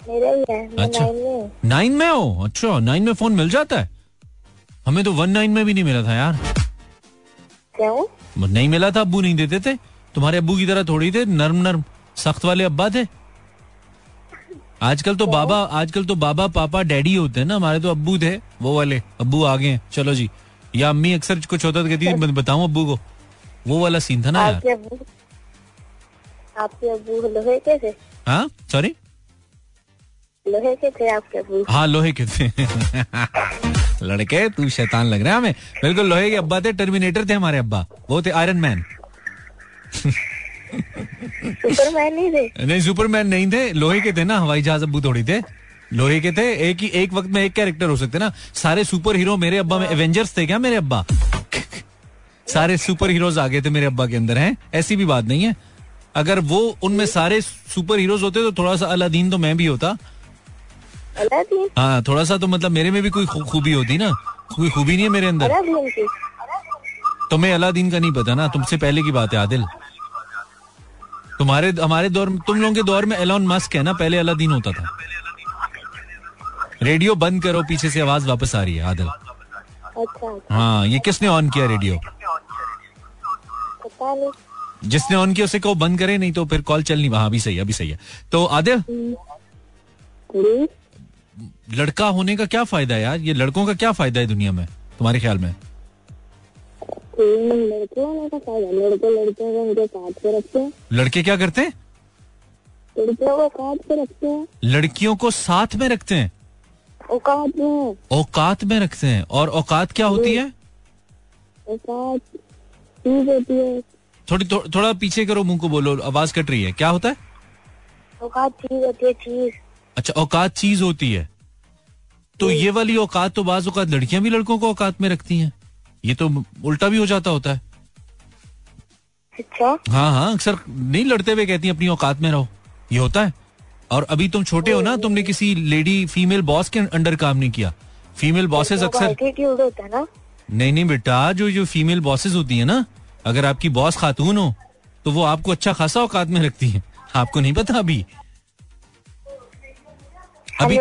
मेरा ही है
अच्छा।
नाइन में हूँ।
हो? अच्छा नाइन में फ़ोन मिल जाता है? हमें तो वन नाइन में भी नहीं मिला था यार।
क्यों?
नहीं मिला था अब्बू नहीं देते थे। तुम्हारे अबू की तरह थोड़ी थे नर्म नर्म सख्त वाले अब्बा थे। आजकल तो बाबा आजकल तो बाबा पापा डैडी होते हैं ना हमारे तो अब्बू थे वो वाले अब्बू आ गए हैं, चलो जी या अम्मी अक्सर कुछ होता तो कहती थी "बत- बताऊँ अब्बू को? वो वाला सीन था ना यार।
आपके अबू लोहे के थे?
हाँ? सॉरी
लोहे के थे आपके अबू
हाँ लोहे के थे। [LAUGHS] लड़के तू शैतान लग रहा है हमें। बिल्कुल लोहे के अब्बा थे टर्मिनेटर थे हमारे अब्बा। वो थे आयरन मैन [LAUGHS]
सुपरमैन नहीं थे।
नहीं सुपरमैन नहीं थे लोहे के थे ना हवाई जहाज़ अब्बू थोड़ी थे। लोहे के थे एक ही एक वक्त में एक कैरेक्टर हो सकते ना। सारे सुपर हीरो मेरे अब्बा में एवेंजर्स थे क्या मेरे अब्बा? सारे सुपर हीरोज आ गए थे मेरे अब्बा के अंदर हैं? ऐसी भी बात नहीं है। अगर वो उनमें सारे सुपर हीरोज होते तो थोड़ा सा अलादीन तो मैं भी होता।
अलादीन?
हाँ थोड़ा सा तो मतलब मेरे में भी कोई खूबी होती ना। कोई खूबी नहीं है मेरे अंदर। तुम्हें अलादीन का नहीं पता ना तुमसे पहले की बात है आदिल। तुम्हारे हमारे दौर में तुम लोगों के दौर में एलॉन मस्क है ना? पहले अलादीन होता था। रेडियो बंद करो पीछे से आवाज़ वापस आ रही है आदिल।
अच्छा अच्छा।
हाँ ये किसने ऑन किया रेडियो जिसने ऑन किया उसे कहो बंद करे नहीं तो फिर कॉल चल नहीं वहाँ अभी सही अभी सही है। तो आदिल लड़का होने का क्या फ़ायदा है यार? ये लड़कों का क्या फ़ायदा है दुनिया में तुम्हारे ख्याल में?
लड़के का फ़ायदा लड़के लड़कियों को उनके काट के रखते हैं
लड़के क्या करते हैं?
लड़कियों को काट के रखते हैं।
लड़कियों को साथ में रखते हैं?
औकात में।
औकात में रखते हैं। और औकात क्या होती है?
औकात चीज़ होती है।
थोड़ी थो, थोड़ा पीछे करो मुँह को बोलो आवाज़ कट रही है। क्या होता है?
औकात चीज़ होती है चीज़।
अच्छा औकात चीज़ होती है। तो ये वाली औकात तो बाज औकात लड़कियाँ भी लड़कों को औकात में रखती हैं। ये तो उल्टा भी हो जाता होता है।
अच्छा।
हाँ हाँ अक्सर नहीं लड़ते हुए कहती अपनी औकात में रहो। ये होता है। और अभी तुम छोटे हो ना तुमने किसी लेडी फीमेल बॉस के अंडर काम नहीं किया। फीमेल बॉसेस अक्सर नहीं नहीं बेटा जो जो फीमेल बॉसेस होती है ना अगर आपकी बॉस खातून हो तो वो आपको अच्छा खासा औकात में रखती है। आपको नहीं पता अभी? अभी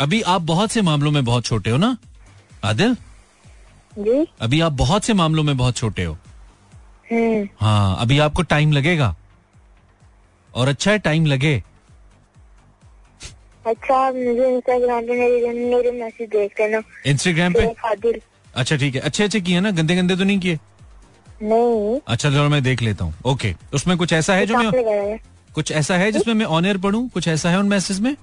अभी आप बहुत से मामलों में बहुत छोटे हो ना? आदिल?
जी।
अभी आप बहुत से मामलों में बहुत छोटे हो।
हम्म।
हाँ अभी आपको टाइम लगेगा। और अच्छा है टाइम लगे।
अच्छा मुझे इंस्टाग्राम पे मेरे मेरे मैसेज देख लेना।
इंस्टाग्राम पे? अच्छा ठीक है। अच्छे अच्छे किए ना? गंदे गंदे तो नहीं किए?
नहीं।
अच्छा चलो मैं देख लेता हूँ। ओके उसमें कुछ ऐसा है जो मैं? कुछ ऐसा है जिसमें मैं ऑन एयर पढ़ूं? कुछ ऐसा है उन मैसेज में?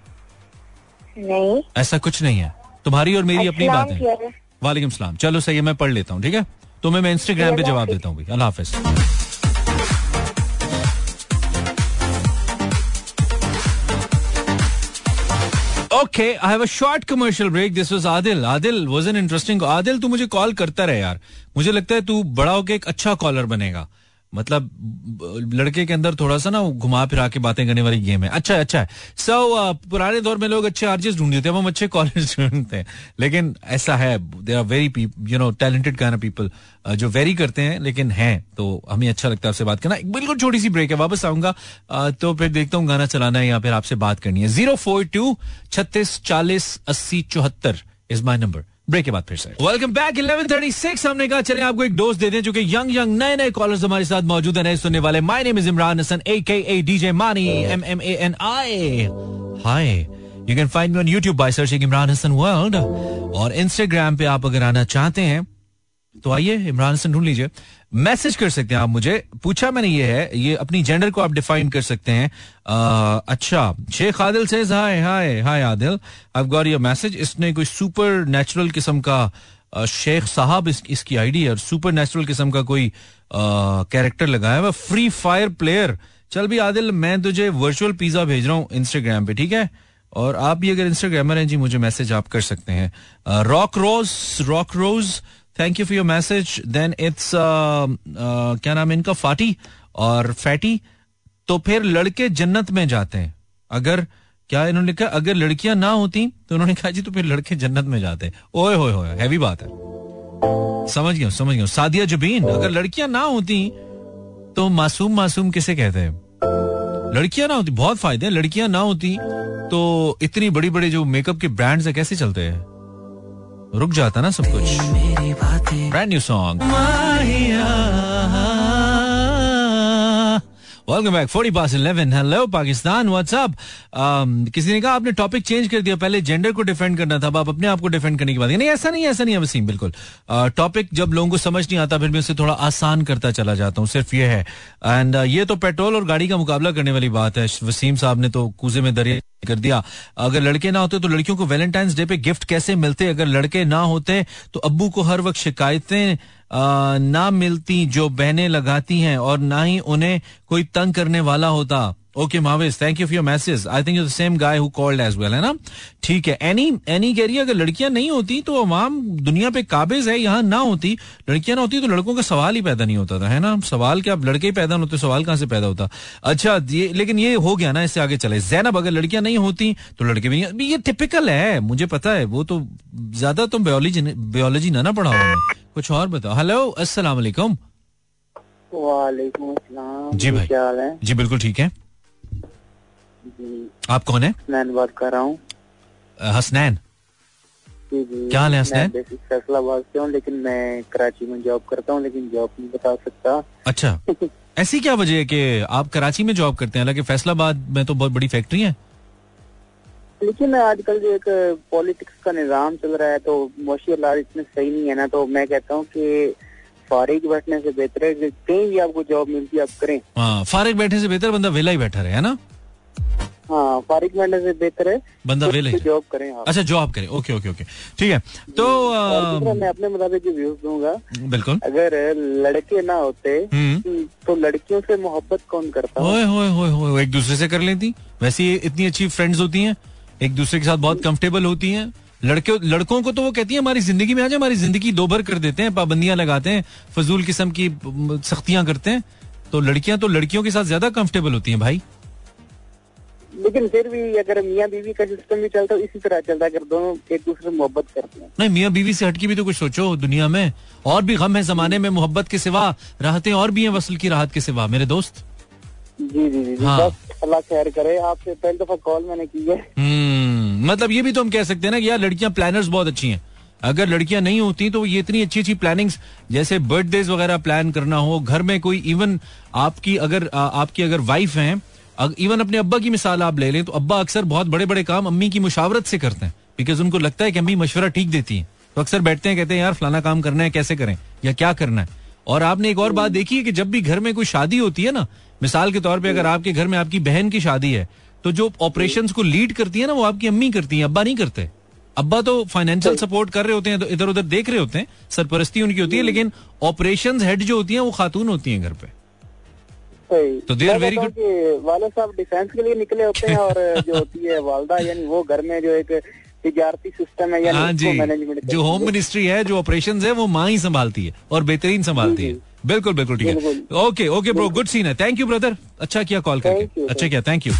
नहीं।
ऐसा कुछ नहीं है। तुम्हारी और मेरी अपनी बात है। वालेकुम सलाम। चलो सही है मैं पढ़ लेता हूँ ठीक है? तो मैं इंस्टाग्राम पे जवाब देता हूँ भाई। अल्लाह हाफिज। Okay I have a short commercial break this was Adil Adil was an interesting Adil तू मुझे कॉल करता रहे यार। मुझे लगता है तू बड़ा होके एक अच्छा कॉलर बनेगा। मतलब लड़के के अंदर थोड़ा सा ना घुमा फिरा के बातें करने वाली गेम है। अच्छा अच्छा है। सो so, पुराने दौर में लोग अच्छे आर्टिस्ट ढूंढते थे अब हम अच्छे कॉलेज [LAUGHS] ढूंढते हैं। लेकिन ऐसा है there are very you know talented kind people जो वेरी करते हैं लेकिन हैं तो हमें अच्छा लगता है आपसे बात करना। बिल्कुल छोटी सी ब्रेक है वापस आऊँगा। तो फिर देखता हूँ गाना चलाना है या फिर आपसे बात करनी है। ज़ीरो फोर टू छत्तीस चालीस अस्सी चौहत्तर इज़ माई नंबर ब्रेक के बाद फिर से। वेलकम बैक 1136 हमने कहा, चले आपको एक डोज दे दें, जो कि यंग यंग नए नए कॉलर्स हमारे साथ मौजूद है, नए सुनने वाले। My name is Imran Hasan A K A DJ Mani M M A N I hi you can find me on YouTube by searching Imran Hasan world और इंस्टाग्राम पे आप अगर आना चाहते हैं तो आइए इमरान हसन ढूंढ लीजिए। मैसेज कर सकते हैं आप मुझे। पूछा मैंने ये है ये अपनी जेंडर को आप डिफाइन कर सकते हैं। अ, अच्छा शेख आदिल से hi hi hi Adil. I got your message इसने कोई सुपर नेचुरल किस्म का शेख साहब इस, इसकी आईडी है और सुपर नेचुरल किस्म का कोई कैरेक्टर लगाया हुआ फ्री फायर प्लेयर चल भी आदिल मैं तुझे वर्चुअल पिज्जा भेज रहा हूँ इंस्टाग्राम पे ठीक है? और आप भी अगर इंस्टाग्रामर हैं जी मुझे मैसेज आप कर सकते हैं। Rock rose rock rose thank you for your message then it's क्या नाम इनका? फाटी और फैटी तो फिर लड़के जन्नत में जाते हैं। अगर, क्या इन्होंने लिखा अगर लड़कियाँ ना होती तो उन्होंने कहा, जी तो फिर लड़के जन्नत में जाते ओए, होए होए, हैवी बात है। समझ गया समझ गया सादिया जबीन, अगर लड़कियाँ ना होती तो मासूम मासूम किसे कहते हैं? लड़कियाँ ना होती, बहुत फ़ायदे हैं। लड़कियाँ ना होती तो इतनी बड़ी बड़ी जो मेकअप के ब्रांड्स है, कैसे चलते हैं? रुक जाता ना सब कुछ। Brand new song welcome back forty past eleven hello Pakistan what's up किसी ने कहा, आपने टॉपिक चेंज कर दिया। पहले जेंडर को डिफेंड करना था, अब आप अपने आप को डिफेंड करने की बात नहीं, ऐसा नहीं ऐसा नहीं है वसीम बिल्कुल। टॉपिक जब लोगों को समझ नहीं आता, फिर मैं उसे थोड़ा आसान करता चला जाता हूँ। सिर्फ़ ये है। एंड ये तो पेट्रोल और गाड़ी का मुकाबला करने वाली बात है। वसीम साहब ने तो कूजे में दरिया कर दिया। अगर लड़के ना होते तो लड़कियों को वैलेंटाइंस डे पे गिफ्ट कैसे मिलते? अगर लड़के ना होते तो अब्बू को हर वक्त शिकायतें ना मिलती जो बहने लगाती हैं और ना ही उन्हें कोई तंग करने वाला होता। Okay Mawis thank you for your message I think you the same guy who called as well है ना? ठीक है एनी एनी कह रही है अगर लड़कियाँ नहीं होती तो अवाम दुनिया पे काबिज है यहाँ ना होती। लड़कियाँ ना होती तो लड़कों का सवाल ही पैदा नहीं होता था है ना? सवाल क्या लड़के ही पैदा होते सवाल कहाँ से पैदा होता? अच्छा ये लेकिन ये हो गया ना इससे आगे चले। जैनब अगर लड़कियाँ नहीं होती तो लड़के भी नहीं ये टिपिकल है मुझे पता है वो तो ज़्यादा तुम बायोलॉजी बायोलॉजी ना ना पढ़ाओ कुछ और बताओ। हेलो वालेकुम जी भाई। जी बिल्कुल ठीक है। आप कौन है?
मैं बात कर रहा हूँ।
हसनैन। क्या हाल है हसनैन?
फैसलाबाद से हूँ लेकिन मैं कराची में जॉब करता हूँ लेकिन जॉब नहीं बता सकता।
अच्छा। [LAUGHS] ऐसी क्या वजह है कि आप कराची में जॉब करते हैं? हालाँकि फैसलाबाद में तो बहुत बड़ी फैक्ट्री है।
लेकिन आजकल जो एक पॉलिटिक्स का निज़ाम चल रहा है तो मोशी इतने सही नहीं है ना तो मैं कहता हूँ कि फारिग बैठने से बेहतर है। कहीं भी आपको जॉब मिलती है आप करें।
हाँ फारिग बैठने से बेहतर बंदा वेला ही बैठा रहे है ना?
हाँ फारिग से बेहतर है।
बंदा वेला ही।
जॉब करें आप।
अच्छा जॉब करे। ओके ओके ओके ठीक है। तो
मैं अपने मुताबिक व्यूज़ दूँगा।
बिल्कुल।
अगर लड़के ना होते
हम्म।
तो लड़कियों से मोहब्बत कौन करता?
ओए होए होए होए एक दूसरे से कर लेती। वैसे इतनी अच्छी फ्रेंड्स होती हैं एक दूसरे के साथ बहुत कंफर्टेबल होती हैं। लड़के लड़कों को तो वो कहती है हमारी ज़िंदगी में आ जाए हमारी ज़िंदगी दो भर कर देते हैं पाबंदियाँ लगाते हैं फजूल किस्म की सख्तियाँ करते हैं। तो लड़कियाँ तो लड़कियों के साथ ज़्यादा कंफर्टेबल होती हैं भाई।
लेकिन फिर भी अगर मियाँ बीवी का सिस्टम भी चलता है इसी तरह चलता है अगर दोनों एक दूसरे से मोहब्बत करते हैं।
नहीं मियाँ बीवी से हटके भी तो कुछ सोचो दुनिया में। और भी गम है जमाने में मोहब्बत के सिवा राहतें और भी हैं वसल की राहत के सिवा मेरे दोस्त।
जी जी जी
हाँ।
अल्लाह खैर करे आपसे पहली दफ़ा कॉल मैंने की है।
हम्म मतलब ये भी तो हम कह सकते हैं ना कि यार लड़कियाँ प्लानर्स बहुत अच्छी हैं। अगर लड़कियाँ नहीं होती तो ये इतनी अच्छी अच्छी प्लानिंग्स जैसे बर्थडेज वगैरह प्लान करना हो घर में कोई इवन आपकी अगर आ, आपकी अगर वाइफ हैं इवन अपने अब्बा की मिसाल आप ले लें तो अब्बा अक्सर बहुत बड़े बड़े काम अम्मी की मुशावरत से करते हैं बिकॉज़ उनको लगता है कि अम्मी मशवरा ठीक देती है। तो अक्सर बैठते हैं कहते हैं यार फलाना काम करना है कैसे करें? या क्या करना है? और आपने एक और बात देखी है कि जब भी घर में कोई शादी होती है ना मिसाल के तौर पे अगर आपके घर में आपकी बहन की शादी है तो जो ऑपरेशन को लीड करती है ना वो आपकी अम्मी करती है अब्बा नहीं करते। अब्बा तो फाइनेंशियल सपोर्ट कर रहे होते हैं तो इधर उधर देख रहे होते हैं सरपरस्ती उनकी होती है लेकिन ऑपरेशन हेड जो होती है वो खातून होती है घर पे।
सही।
तो
कहता हूँ कि वाले साहब डिफेंस के लिए निकले होते हैं और [LAUGHS] जो होती है वालदा यानी वो घर में जो एक तिजारती सिस्टम है या
हाँ जी। जो होम मिनिस्ट्री है। जो ऑपरेशन है वो माँ ही संभालती है और बेहतरीन संभालती है। बिल्कुल बिल्कुल ठीक है। Okay okay bro good scene है। थैंक यू ब्रदर अच्छा किया कॉल करके। अच्छा किया थैंक यू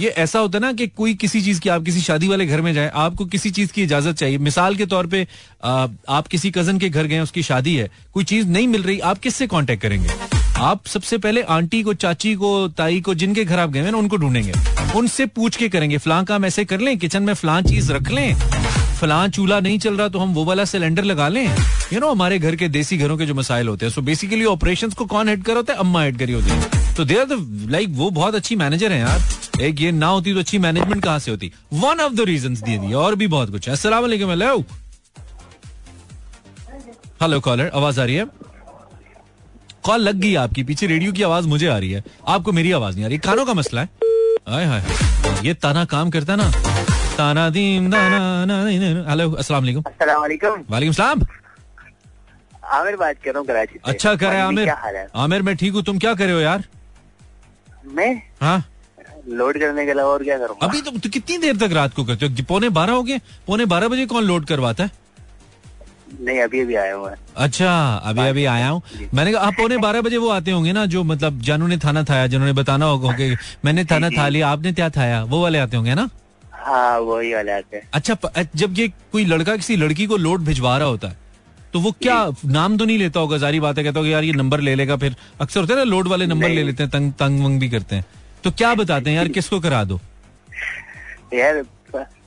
ये ऐसा होता है ना कि कोई किसी चीज़ की आप किसी शादी वाले घर में जाए आपको किसी चीज़ की इजाज़त चाहिए। मिसाल के तौर पे आप किसी कज़न के घर गए उसकी शादी है कोई चीज़ नहीं मिल रही आप किससे कांटेक्ट करेंगे? आप सबसे पहले आंटी को, चाची को, ताई को, जिनके घर आप गए ना, उनको ढूंढेंगे। उनसे पूछ के करेंगे, फलां काम ऐसे कर लें, किचन में फलां चीज़ रख लें, फलां चूल्हा नहीं चल रहा तो हम वो वाला सिलेंडर लगा लें। यू नो हमारे घर के देसी घरों के जो मसाइल होते हैं सो बेसिकली ऑपरेशंस को कौन हेड कर होता है? अम्मा हेड करी होती है। तो दे आर द लाइक वो बहुत अच्छी मैनेजर है यार। एक ये ना होती तो अच्छी मैनेजमेंट कहाँ से होती? वन ऑफ़ द रीजन दिए दिए और भी बहुत कुछ है। असला हेलो कॉलर आवाज़ आ रही है? कॉल लग गई आपकी पीछे रेडियो की आवाज़ मुझे आ रही है। आपको मेरी आवाज़ नहीं आ रही। कानों का मसला है। हाय हाय। ये ताना काम करता है ना। ताना दीम हेलो अस्सलाम वालेकुम।
वालेकुम।
सलाम।
आमिर बात कर रहा हूँ कराची
अच्छा करे आमिर।
है?
आमिर मैं ठीक हूँ। तुम क्या कर रहे हो यार?
मैं?
हाँ।
लोड करने के अलावा और क्या करूँगा?
अभी तो, तो कितनी देर तक रात को करते हो? पौने बारह हो गए। पौने बारह बजे कौन लोड करवाता है?
नहीं अभी अभी आया हुआ है।
अच्छा अभी अभी आया हूँ। मैंने कहा आप पौने बारह बजे वो आते होंगे ना जो मतलब जानू ने थाना थाया जिन्होंने बताना होगा कि मैंने थाना था लिया आपने क्या थाया? वो वाले आते होंगे ना?
हाँ वही वाले आते हैं।
अच्छा जब ये कोई लड़का किसी लड़की को लोड भिजवा रहा होता है तो वो क्या नाम तो नहीं लेता होगा? जारी बात है कहता होगा यार ये नंबर ले लेगा। फिर अक्सर होता है ना लोड वाले नंबर ले लेते हैं तंग तंग वंग भी करते हैं। तो क्या बताते हैं यार किसको करा दो?
यार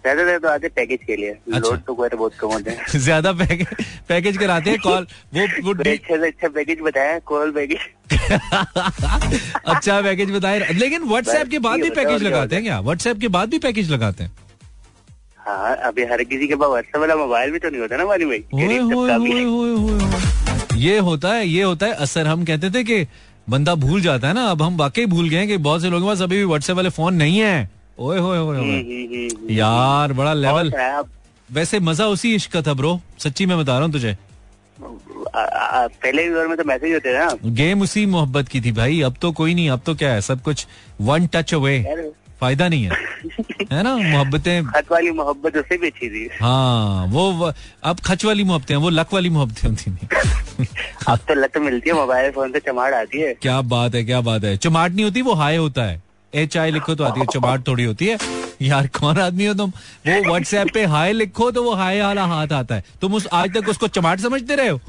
ज़्यादा देर तो आते पैकेज के लिए।
अच्छा।
लोड तो कोई बहुत कम होते हैं। [LAUGHS]
ज़्यादा पैकेज पैकेज कराते हैं कॉल वो वो [LAUGHS]
अच्छा से अच्छा पैकेज बताया कॉल पैकेज [LAUGHS]
अच्छा पैकेज बताए लेकिन व्हाट्सएप के बाद भी पैकेज लगाते हैं क्या? व्हाट्सएप के बाद भी पैकेज लगाते हैं?
हाँ अभी हर किसी के पास व्हाट्सएप वाला मोबाइल भी तो नहीं होता ना मानी भाई।
ये होता है ये होता है। असर हम कहते थे कि बंदा भूल जाता है ना। अब हम वाकई भूल गए हैं कि बहुत से लोगों के पास अभी भी व्हाट्सएप वाले फ़ोन नहीं है। ओए होए होए
हम्म,
होए
हम्म, हम्म,
यार बड़ा लेवल वैसे मज़ा उसी इश्क का था ब्रो सच्ची मैं बता रहा हूँ तुझे।
आ- आ- पहले दौर में तो मैसेज होते थे ना।
गेम उसी मोहब्बत की थी भाई। अब तो कोई नहीं अब तो क्या है सब कुछ वन टच अवे फ़ायदा नहीं है। है ना? मोहब्बतें
खत वाली मोहब्बत उससे भी अच्छी थी।
हाँ वो वो- अब खच वाली मोहब्बतें वो लक वाली मोहब्बतें होती नहीं
अब तो लत मिलती है मोबाइल फ़ोन से चमाट आती है।
क्या बात है क्या बात है। चमाट नहीं होती वो हाय होता है। एच आई लिखो तो आती है चमाट थोड़ी होती है। यार कौन आदमी हो तुम? वो व्हाट्सएप पे हाय लिखो तो वो हाय वाला हाथ आता है। तुम उस आज तक उसको चमाट समझते रहे हो?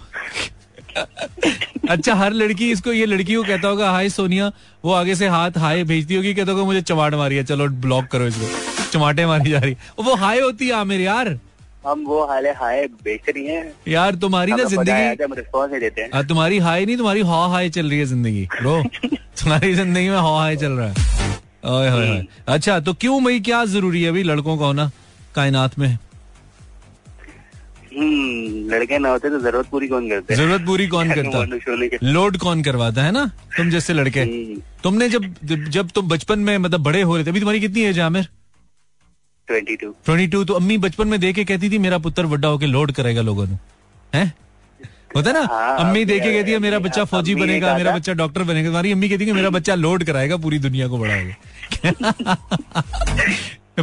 अच्छा हर लड़की इसको ये लड़की को कहता होगा हाय सोनिया। वो आगे से हाथ हाय भेजती होगी कहता होगा मुझे चमाट मारी है चलो ब्लॉक करो इसको। चमाटे मारी जा रही है। वो हाय होती है आमिर यार।
हम वो हाले हाय बेच रही हैं।
यार तुम्हारी ना ज़िंदगी तुम्हारी हाई नहीं तुम्हारी हॉ हाई चल रही है ज़िंदगी। ब्रो [LAUGHS] तुम्हारी ज़िंदगी में हॉ हाय चल रहा है। ओए होए। अच्छा तो क्यों भाई क्या ज़रूरी है अभी लड़कों का होना कायनात में?
हम्म लड़के ना होते तो ज़रूरत पूरी कौन करते?
ज़रूरत पूरी कौन [LAUGHS] करता? लोड कौन करवाता है ना तुम जैसे लड़के? तुमने जब जब तुम बचपन में मतलब बड़े हो रहे थे अभी तुम्हारी कितनी एज है आमिर?
22
ट्वेंटी टू तो अम्मी बचपन में देख के कहती थी मेरा पुत्र बड़ा होके लोड करेगा लोगों ने हैं? होता है ना?
हाँ,
अम्मी देख कहती है मेरा बच्चा फौजी बनेगा मेरा बच्चा डॉक्टर बनेगा। तुम्हारी अम्मी कहती है मेरा बच्चा लोड कराएगा पूरी दुनिया को बड़ा होगा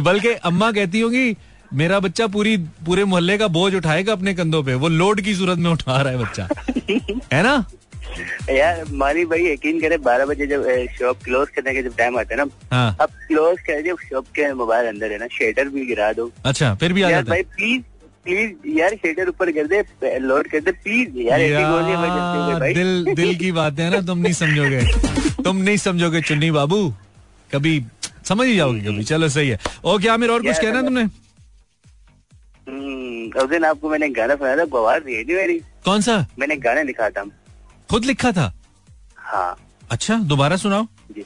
[LAUGHS] बल्कि अम्मा कहती होगी मेरा बच्चा पूरी पूरे मोहल्ले का बोझ उठाएगा अपने कंधों पे। वो लोड की सूरत में उठा रहा है बच्चा। [LAUGHS] है ना?
यार मानी भाई यकीन करे बारह बजे जब शॉप क्लोज करने के जब टाइम आता है ना
हाँ।
अब क्लोज कर जब शॉप के मोबाइल अंदर है ना शेटर भी गिरा दो।
अच्छा फिर भी आ
यार भाई प्लीज़ प्लीज़ यार शेटर ऊपर कर दे लोड कर दे प्लीज़ यार है
दिल दिल की बातें है ना तुम नहीं समझोगे। तुम नहीं समझोगे चुन्नी बाबू। कभी समझ ही जाओगे कभी। चलो सही है। ओके आमिर और कुछ कहना तुमने?
हम्म, उस दिन आपको मैंने गाना सुनाया था थी मेरी।
कौन सा?
मैंने गाना लिखा था।
खुद लिखा था?
हाँ।
अच्छा दोबारा सुनाओ।
जी।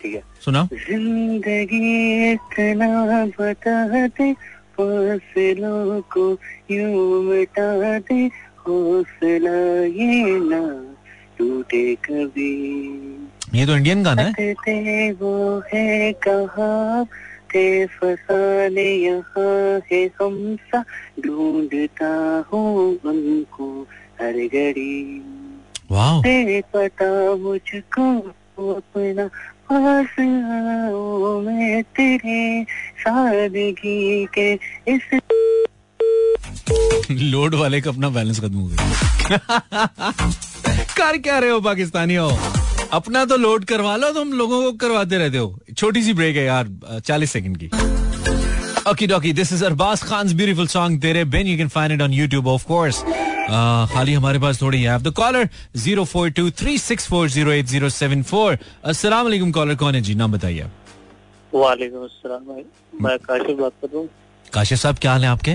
ठीक है।
सुनाओ।
ज़िंदगी इतना बता दे फासलों को यूँ मिटा दे हौसला ये ना टूटे कभी।
ये तो इंडियन गाना है।
वो है कहा थे फसाने यहाँ है हम सा ढूंढता हूँ उनको हर घड़ी। पता मुझको अपना
मैं सादगी के इस [LAUGHS]
लोड वाले का अपना बैलेंस खत्म हो गया। [LAUGHS] कर क्या रहे हो पाकिस्तानियों अपना तो लोड करवा लो, तुम लोगों को करवाते रहते हो। छोटी सी ब्रेक है यार, चालीस सेकंड की। Okey dokey this is Arbaaz Khan beautiful song तेरे बिन। You can find it on YouTube of course खाली हमारे पास थोड़ी है। The caller zero four two three six four zero eight zero seven four अस्सलाम वालेकुम कॉलर कौन है? जी नाम बताइए
वालेकुम अस्सलाम भाई। मैं काशिफ बात कर रहा हूँ
काशिफ साहब क्या हाल है आपके?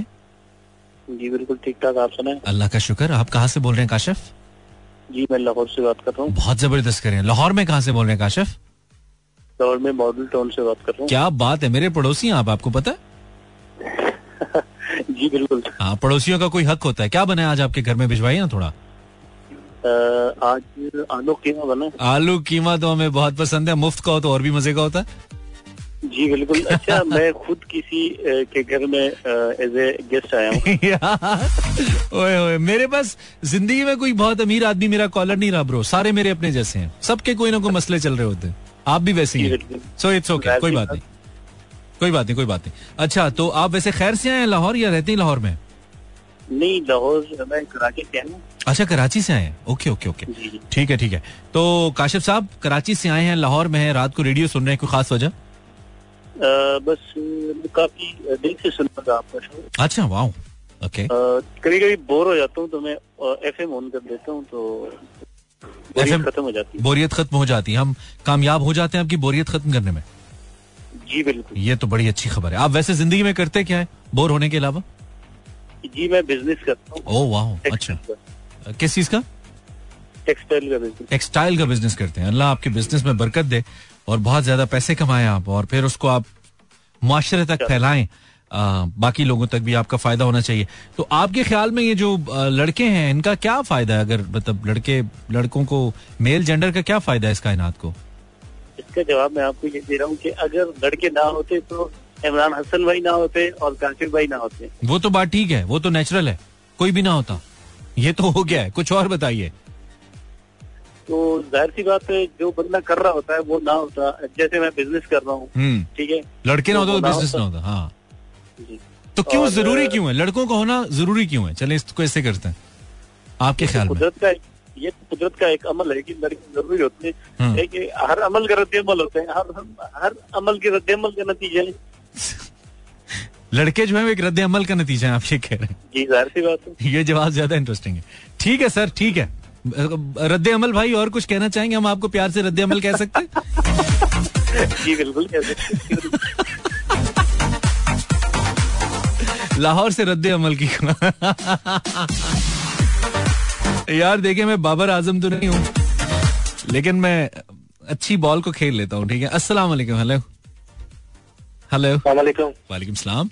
जी बिल्कुल ठीक ठाक आप सुनाए?
अल्लाह का शुक्र। आप कहाँ से बोल रहे हैं काशिफ?
जी मैं लाहौर से बात कर रहा हूँ।
बहुत ज़बरदस्त करें। लाहौर में कहाँ से बोल रहे हैं काशिफ?
लाहौर में मॉडल टाउन से बात कर रहा हूँ।
क्या बात है मेरे पड़ोसी हैं आप आपको पता? है [LAUGHS] [LAUGHS]
जी बिल्कुल।
हाँ पड़ोसियों का कोई हक होता है। क्या बना है आज आपके घर में? भिजवाइए ना थोड़ा।
आज आलू कीमा बना
आलू कीमा तो हमें बहुत पसंद है। मुफ़्त का हो तो और भी मज़े का होता है।
जी बिल्कुल। अच्छा [LAUGHS] मैं खुद किसी के घर में एज ए गेस्ट आया हूँ। [LAUGHS]
ओए ओए मेरे पास ज़िंदगी में कोई बहुत अमीर आदमी मेरा कॉलर नहीं रहा ब्रो। सारे मेरे अपने जैसे हैं। सबके कोई ना कोई मसले चल रहे होते हैं। आप भी वैसे ही। सो इट्स ओके कोई बात नहीं। कोई बात नहीं कोई बात नहीं। अच्छा तो आप वैसे खैर से आए हैं लाहौर या रहते हैं लाहौर में?
नहीं लाहौर मैं कराची से आया
अच्छा कराची से आए हैं? Okay
okay okay.
ठीक है ठीक है। तो काशिफ साहब कराची से आए हैं लाहौर में हैं रात को रेडियो सुन रहे हैं कोई खास वजह?
बस काफ़ी देर से सुन रहा आपका शो
अच्छा वाह ओके।
कभी कभी बोर हो जाता हूँ तो मैं एफ़ एम ऑन कर देता हूँ तो बोरियत खत्म हो जाती है।
बोरियत खत्म हो जाती है। हम कामयाब हो जाते हैं आपकी बोरियत खत्म करने में।
जी बिल्कुल।
ये तो बड़ी अच्छी खबर है। आप वैसे ज़िंदगी में करते क्या है? बोर होने के अलावा?
जी मैं बिज़नेस करता हूँ।
ओ वाह अच्छा। किस चीज़ का?
टेक्सटाइल का बिज़नेस
टेक्सटाइल का बिज़नेस करते हैं। अल्लाह आपके बिज़नेस में बरकत दे और बहुत ज़्यादा पैसे कमाएँ आप और फिर उसको आप मुआशरे तक फैलाएँ। आ, बाकी लोगों तक भी आपका फ़ायदा होना चाहिए। तो आपके ख्याल में ये जो लड़के हैं इनका क्या फ़ायदा है? अगर मतलब लड़के लड़कों को मेल जेंडर का क्या फ़ायदा है इस कायनात को?
इसका जवाब मैं आपको ये दे रहा हूँ कि अगर लड़के ना होते तो इमरान हसन भाई ना होते और काशिफ भाई ना होते।
वो तो बात ठीक है वो तो नेचुरल है कोई भी ना होता। ये तो हो गया है कुछ और बताइए।
तो ज़ाहिर सी बात है जो बंदा कर रहा होता है वो ना होता। जैसे मैं बिज़नेस कर रहा हूँ
हम्म।
ठीक है?
लड़के ना होता तो बिज़नेस ना।
होता।
हाँ। तो क्यों ज़रूरी क्यों है? लड़कों का होना ज़रूरी क्यों है? चले इसको ऐसे करते हैं। आपके ख्याल में।
कुदरत का ये कुदरत का एक अमल है कि लड़के ज़रूरी होते
हम्म।
है कि हर अमल का रद्द अमल होते हैं। हर हर अमल के रद्द अमल का नतीजा है।
लड़के जो है वो एक रद्द अमल का नतीजा है आप ये कह रहे हैं।
जी ज़ाहिर सी बात है।
ये जवाब ज़्यादा इंटरेस्टिंग है। ठीक है सर ठीक है। रद्द अमल भाई और कुछ कहना चाहेंगे? हम आपको प्यार से रद्द अमल कह सकते हैं?
जी बिल्कुल कह सकते हैं।
लाहौर से रद्द अमल की यार देखिए मैं बाबर आज़म तो नहीं हूँ लेकिन मैं अच्छी बॉल को खेल लेता हूँ ठीक है? अस्सलाम वालेकुम हेलो। हेलो।
वालेकुम।
वालेकुम सलाम?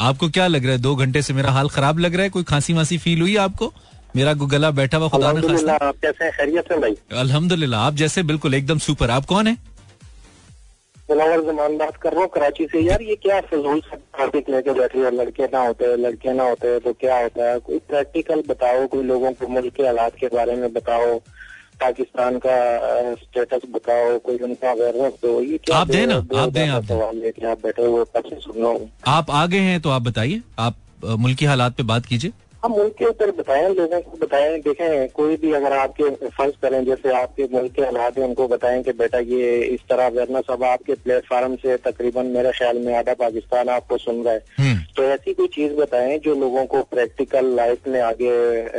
आपको क्या लग रहा है? दो घंटे से मेरा हाल खराब लग रहा है? कोई खांसी वासी फील हुई आपको? मेरा गला बैठा हुआ खुदा ने
आप कैसे हैं? खैरियत से भाई?
अल्हम्दुलिल्लाह आप जैसे बिल्कुल एकदम सुपर आप कौन है?
मुनवर जमान बात कर रहा हूँ कराची से। यार ये क्या फजूल टॉपिक लेके बैठे हो? लड़के ना होते हैं लड़के ना होते हैं तो क्या होता है? कोई प्रैक्टिकल बताओ कोई लोगों को मुल्क के हालात के बारे में बताओ पाकिस्तान का स्टेटस बताओ कोई उनका अवेयरनेस दो। ये क्या
आप दें ना, आप दें, आप दें।
सवाल लेके आप बैठे हुए कब से सुन रहा हूँ।
आप आगे हैं तो आप बताइए। आप मुल्की हालात पे बात कीजिए।
हम मुल्क के ऊपर बताएँ लोगों को बताएँ देखें कोई भी अगर आपके फ़र्ज़ करें जैसे आपके मुल्क के हालात हैं उनको बताएँ कि बेटा ये इस तरह अवेयरनेस अब आपके प्लेटफार्म से तकरीबन मेरे ख्याल में आधा पाकिस्तान आपको सुन रहा है।
हम्म।
तो ऐसी कोई चीज़ बताएँ जो लोगों को प्रैक्टिकल लाइफ में आगे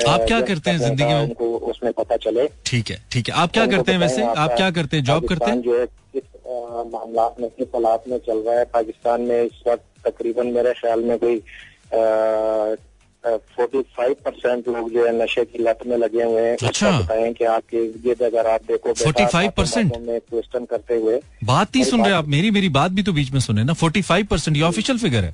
आप क्या करते हैं ज़िंदगी में?
उनको उसमें पता चले।
ठीक है ठीक है। आप क्या करते हैं वैसे? आप क्या करते हैं? जॉब करते हैं?
जो है किस मामला में किस हालात में चल रहा है? पाकिस्तान में इस वक्त तकरीबन मेरे ख्याल में कोई फोर्टी फाइव परसेंट लोग जो है नशे की लत में लगे हुए हैं।
अच्छा।
बताएँ कि आपके इर्द अगर आप देखो
45%
बातों में क्वेश्चन करते हुए
बात नहीं
मेरी
सुन रहे आप मेरी मेरी बात भी तो बीच में सुने ना। फोर्टी फाइव परसेंट ये ऑफिशियल फिगर है।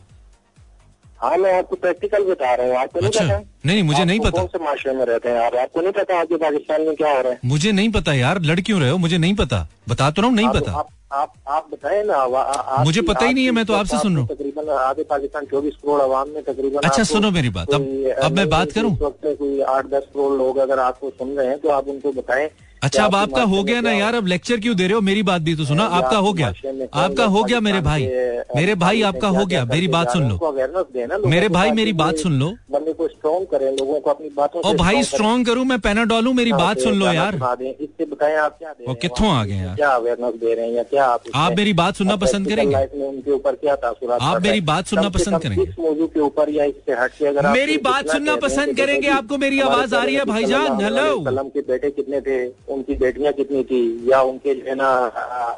हाँ मैं आपको प्रैक्टिकल बता रहा हूँ आपको नहीं
अच्छा।
पता?
नहीं, नहीं, मुझे नहीं पता।
कौन से माशरे में रहते हैं आप आपको नहीं पता आपके पाकिस्तान में क्या हो रहा है।
मुझे नहीं पता यार लड़ क्यों रहे हो? मुझे नहीं पता। बता तो रहा हूँ नहीं पता।
आप आप बताए ना आ- आ-
मुझे पता ही नहीं है, मैं तो आपसे सुन रहा हूँ।
तकरीबन आधे पाकिस्तान चौबीस करोड़ आवाम में तकरीबन
अच्छा, सुनो मेरी बात। अब- अब मैं बात करूँ?
वक्त में कोई आठ दस करोड़ लोग अगर आपको सुन रहे हैं तो आप उनको बताएँ
अच्छा अब आपका हो गया ना यार अब लेक्चर क्यों दे रहे हो मेरी बात भी तो सुना आपका हो गया आपका हो गया मेरे भाई मेरे भाई आपका हो गया मेरी बात सुन लो मेरे भाई मेरी बात सुन लो
बंदे को स्ट्रॉन्ग करें लोगों को अपनी बातों
और भाई। स्ट्रॉन्ग करूँ मैं पैनाडोल हूँ मेरी
हाँ,
बात
तो
सुन लो यार
इससे बताएँ आप क्या वहाँ
आ गए यार?
क्या अवेयरनेस दे रहे हैं या क्या आप
आप मेरी बात सुनना पसंद करेंगे?
लाइफ में उनके ऊपर क्या तासुरात
आप मेरी बात सुनना पसंद करेंगे?
इस मौजूद के ऊपर या इससे हट के अगर
मेरी बात सुनना पसंद करेंगे, आपको मेरी आवाज़ आ रही है भाईजान? हेलो।
कलम के बेटे कितने थे उनकी बेटियाँ कितनी थी या उनके जो है ना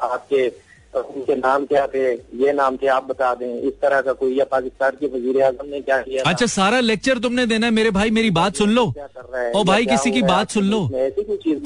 आपके उनके नाम क्या थे ये नाम थे आप बता दें इस तरह का कोई या पाकिस्तान के वज़ीर आज़म ने क्या किया
अच्छा सारा लेक्चर तुमने देना है मेरे भाई मेरी बात सुन लो। ओ भाई किसी की बात सुन लो।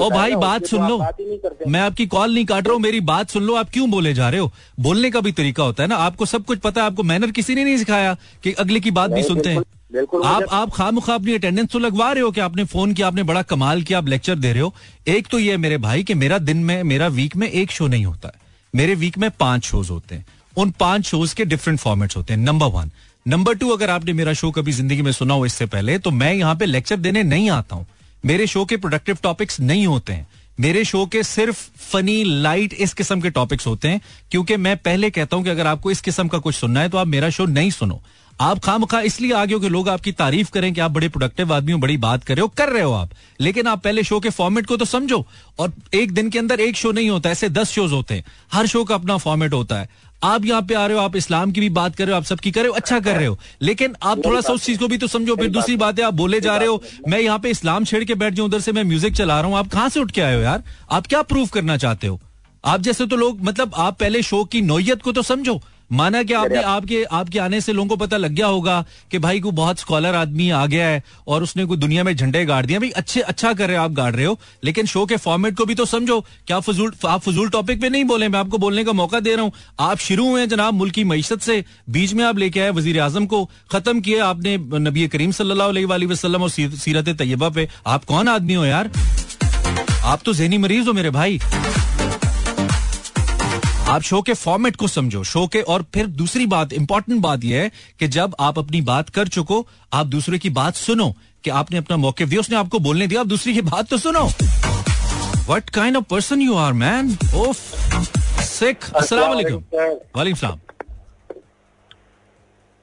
ओ भाई बात
तो
सुन लो।
नहीं करते।
मैं आपकी कॉल नहीं काट रहा हूँ मेरी बात सुन लो। आप क्यों बोले जा रहे हो? बोलने का भी तरीका होता है ना। आपको सब कुछ पता है आपको मैनर किसी ने नहीं सिखाया कि अगले की बात भी सुनते हैं।
बिल्कुल-
आप आप खाम खा अपनी अटेंडेंस तो लगवा रहे हो कि आपने फ़ोन किया आपने बड़ा कमाल किया आप लेक्चर दे रहे हो। एक तो ये है मेरे भाई कि मेरा दिन में मेरा वीक में एक शो नहीं होता है। मेरे वीक में पाँच शोज़ होते हैं। उन पाँच शोज़ के डिफरेंट फॉर्मेट्स होते हैं। नंबर वन नंबर टू अगर आपने मेरा शो कभी ज़िंदगी में सुना हो इससे पहले तो मैं यहाँ पे लेक्चर देने नहीं आता हूँ। मेरे शो के प्रोडक्टिव टॉपिक्स नहीं होते हैं। मेरे शो के सिर्फ़ फनी लाइट इस किस्म के टॉपिक्स होते हैं, क्योंकि मैं पहले कहता हूँ कि अगर आपको इस किस्म का कुछ सुनना है तो आप मेरा शो नहीं सुनो। आप खाम खा इसलिए आगे हो कि लोग आपकी तारीफ़ करें कि आप बड़े प्रोडक्टिव आदमी हो बड़ी बात कर रहे हो कर रहे हो आप। लेकिन आप पहले शो के फॉर्मेट को तो समझो और एक दिन के अंदर एक शो नहीं होता ऐसे दस शोज़ होते हैं। हर शो का अपना फॉर्मेट होता है। आप यहाँ पे आ रहे हो आप इस्लाम की भी बात कर रहे हो आप सबकी कर रहे हो अच्छा कर रहे हो। लेकिन आप थोड़ा सा उस चीज़ को भी तो समझो फिर दूसरी बात है। आप बोले जा रहे हो मैं यहाँ पे इस्लाम छेड़ के बैठ जाऊँ उधर से मैं म्यूज़िक चला रहा हूँ आप कहाँ से उठ के आए हो यार? आप क्या प्रूव करना चाहते हो? आप जैसे तो लोग मतलब आप पहले शो की नोयत को तो समझो। माना कि आपने आपके आपके आने से लोगों को पता लग गया होगा कि भाई को बहुत स्कॉलर आदमी आ गया है और उसने कोई दुनिया में झंडे गाड़ दिए। भाई अच्छे अच्छा कर रहे हो आप गाड़ रहे हो लेकिन शो के फॉर्मेट को भी तो समझो। क्या फजूल आप फजूल टॉपिक पे नहीं बोले? मैं आपको बोलने का मौका दे रहा हूँ। आप शुरू हुए हैं जनाब मुल्क की मीशत से। बीच में आप लेके आए वज़ीर आज़म को। खत्म किए आपने नबी करीम सल्लल्लाहु वसल्लम और सीरत तैयबा पे। आप कौन आदमी हो यार? आप तो जहनी मरीज़ हो मेरे भाई। आप शो के फॉर्मेट को समझो शो के और फिर दूसरी बात इंपॉर्टेंट बात यह है कि जब आप अपनी बात कर चुको आप दूसरे की बात सुनो कि आपने अपना मौके दिया उसने आपको बोलने दिया आप दूसरी की बात तो सुनो। What kind of person you are man of sick अस्सलाम वालेकुम वालेकुम सलाम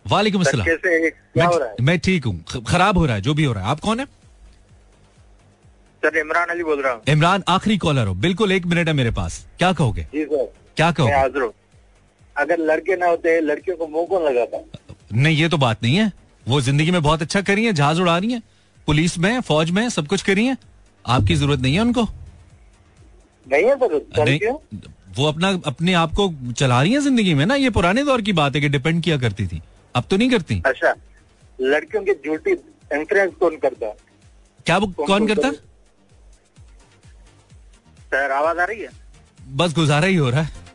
वालेकुम अस्सलाम मैं ठीक हूँ? खराब हो रहा है जो भी हो रहा है। आप कौन है?
सर इमरान अली बोल रहा हूँ।
इमरान आखिरी कॉलर हो। बिल्कुल एक मिनट है मेरे पास। क्या कहोगे?
जी सर।
क्या
कहो? अगर लड़के ना होते लड़कियों को मुँह कौन लगाता?
नहीं ये तो बात नहीं है। वो ज़िंदगी में बहुत अच्छा करी है जहाज़ उड़ा रही है। पुलिस में फौज में सब कुछ करी है। आपकी ज़रूरत नहीं है उनको?
नहीं है
वो अपना अपने आप को चला रही है ज़िंदगी में ना? ये पुराने दौर की बात है कि डिपेंड किया करती थी। अब तो नहीं करती।
अच्छा लड़कियों की ड्यूटी इंफ्लुएंस कौन करता?
क्या वो
कौन-
कौन करता?
करे? सर आवाज़ आ रही है?
बस गुजारा ही हो रहा है।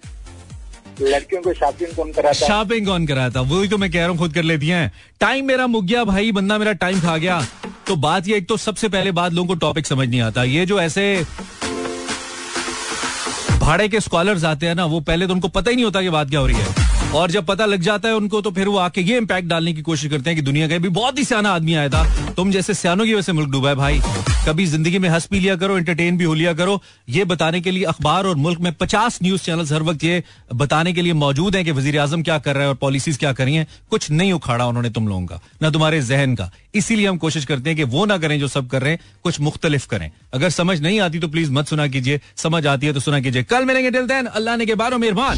लड़कियों को शॉपिंग कौन कराता?
शॉपिंग कौन कराता? वही तो मैं कह रहा हूँ, खुद कर लेती हैं। टाइम मेरा मुक गया भाई, बंदा मेरा टाइम खा गया। तो बात ये, एक तो सबसे पहले बात लोगों को टॉपिक समझ नहीं आता। ये जो ऐसे भाड़े के स्कॉलर्स आते हैं ना, वो पहले तो उनको पता ही नहीं होता कि बात क्या हो रही है। और जब पता लग जाता है उनको तो फिर वो आके ये इम्पैक्ट डालने की कोशिश करते हैं कि दुनिया का भी बहुत ही सियाना आदमी आया था। तुम जैसे सियानों की वजह से मुल्क डूबा है भाई। कभी ज़िंदगी में हंस भी लिया करो एंटरटेन भी हो लिया करो। ये बताने के लिए अखबार और मुल्क में पचास न्यूज़ चैनल हर वक्त ये बताने के लिए मौजूद हैं कि वज़ीर आज़म क्या कर रहे हैं और पॉलिसीज़ क्या करी हैं। कुछ नहीं उखाड़ा उन्होंने तुम लोगों का, ना तुम्हारे जहन का। इसीलिए हम कोशिश करते हैं कि वो ना करें जो सब कर रहे हैं, कुछ मुख्तलिफ़ करें। अगर समझ नहीं आती तो प्लीज़ मत सुना कीजिए। समझ आती है तो सुना कीजिए। कल मिलेंगे टिल देन अल्लाह ने के बारो मेहरबान।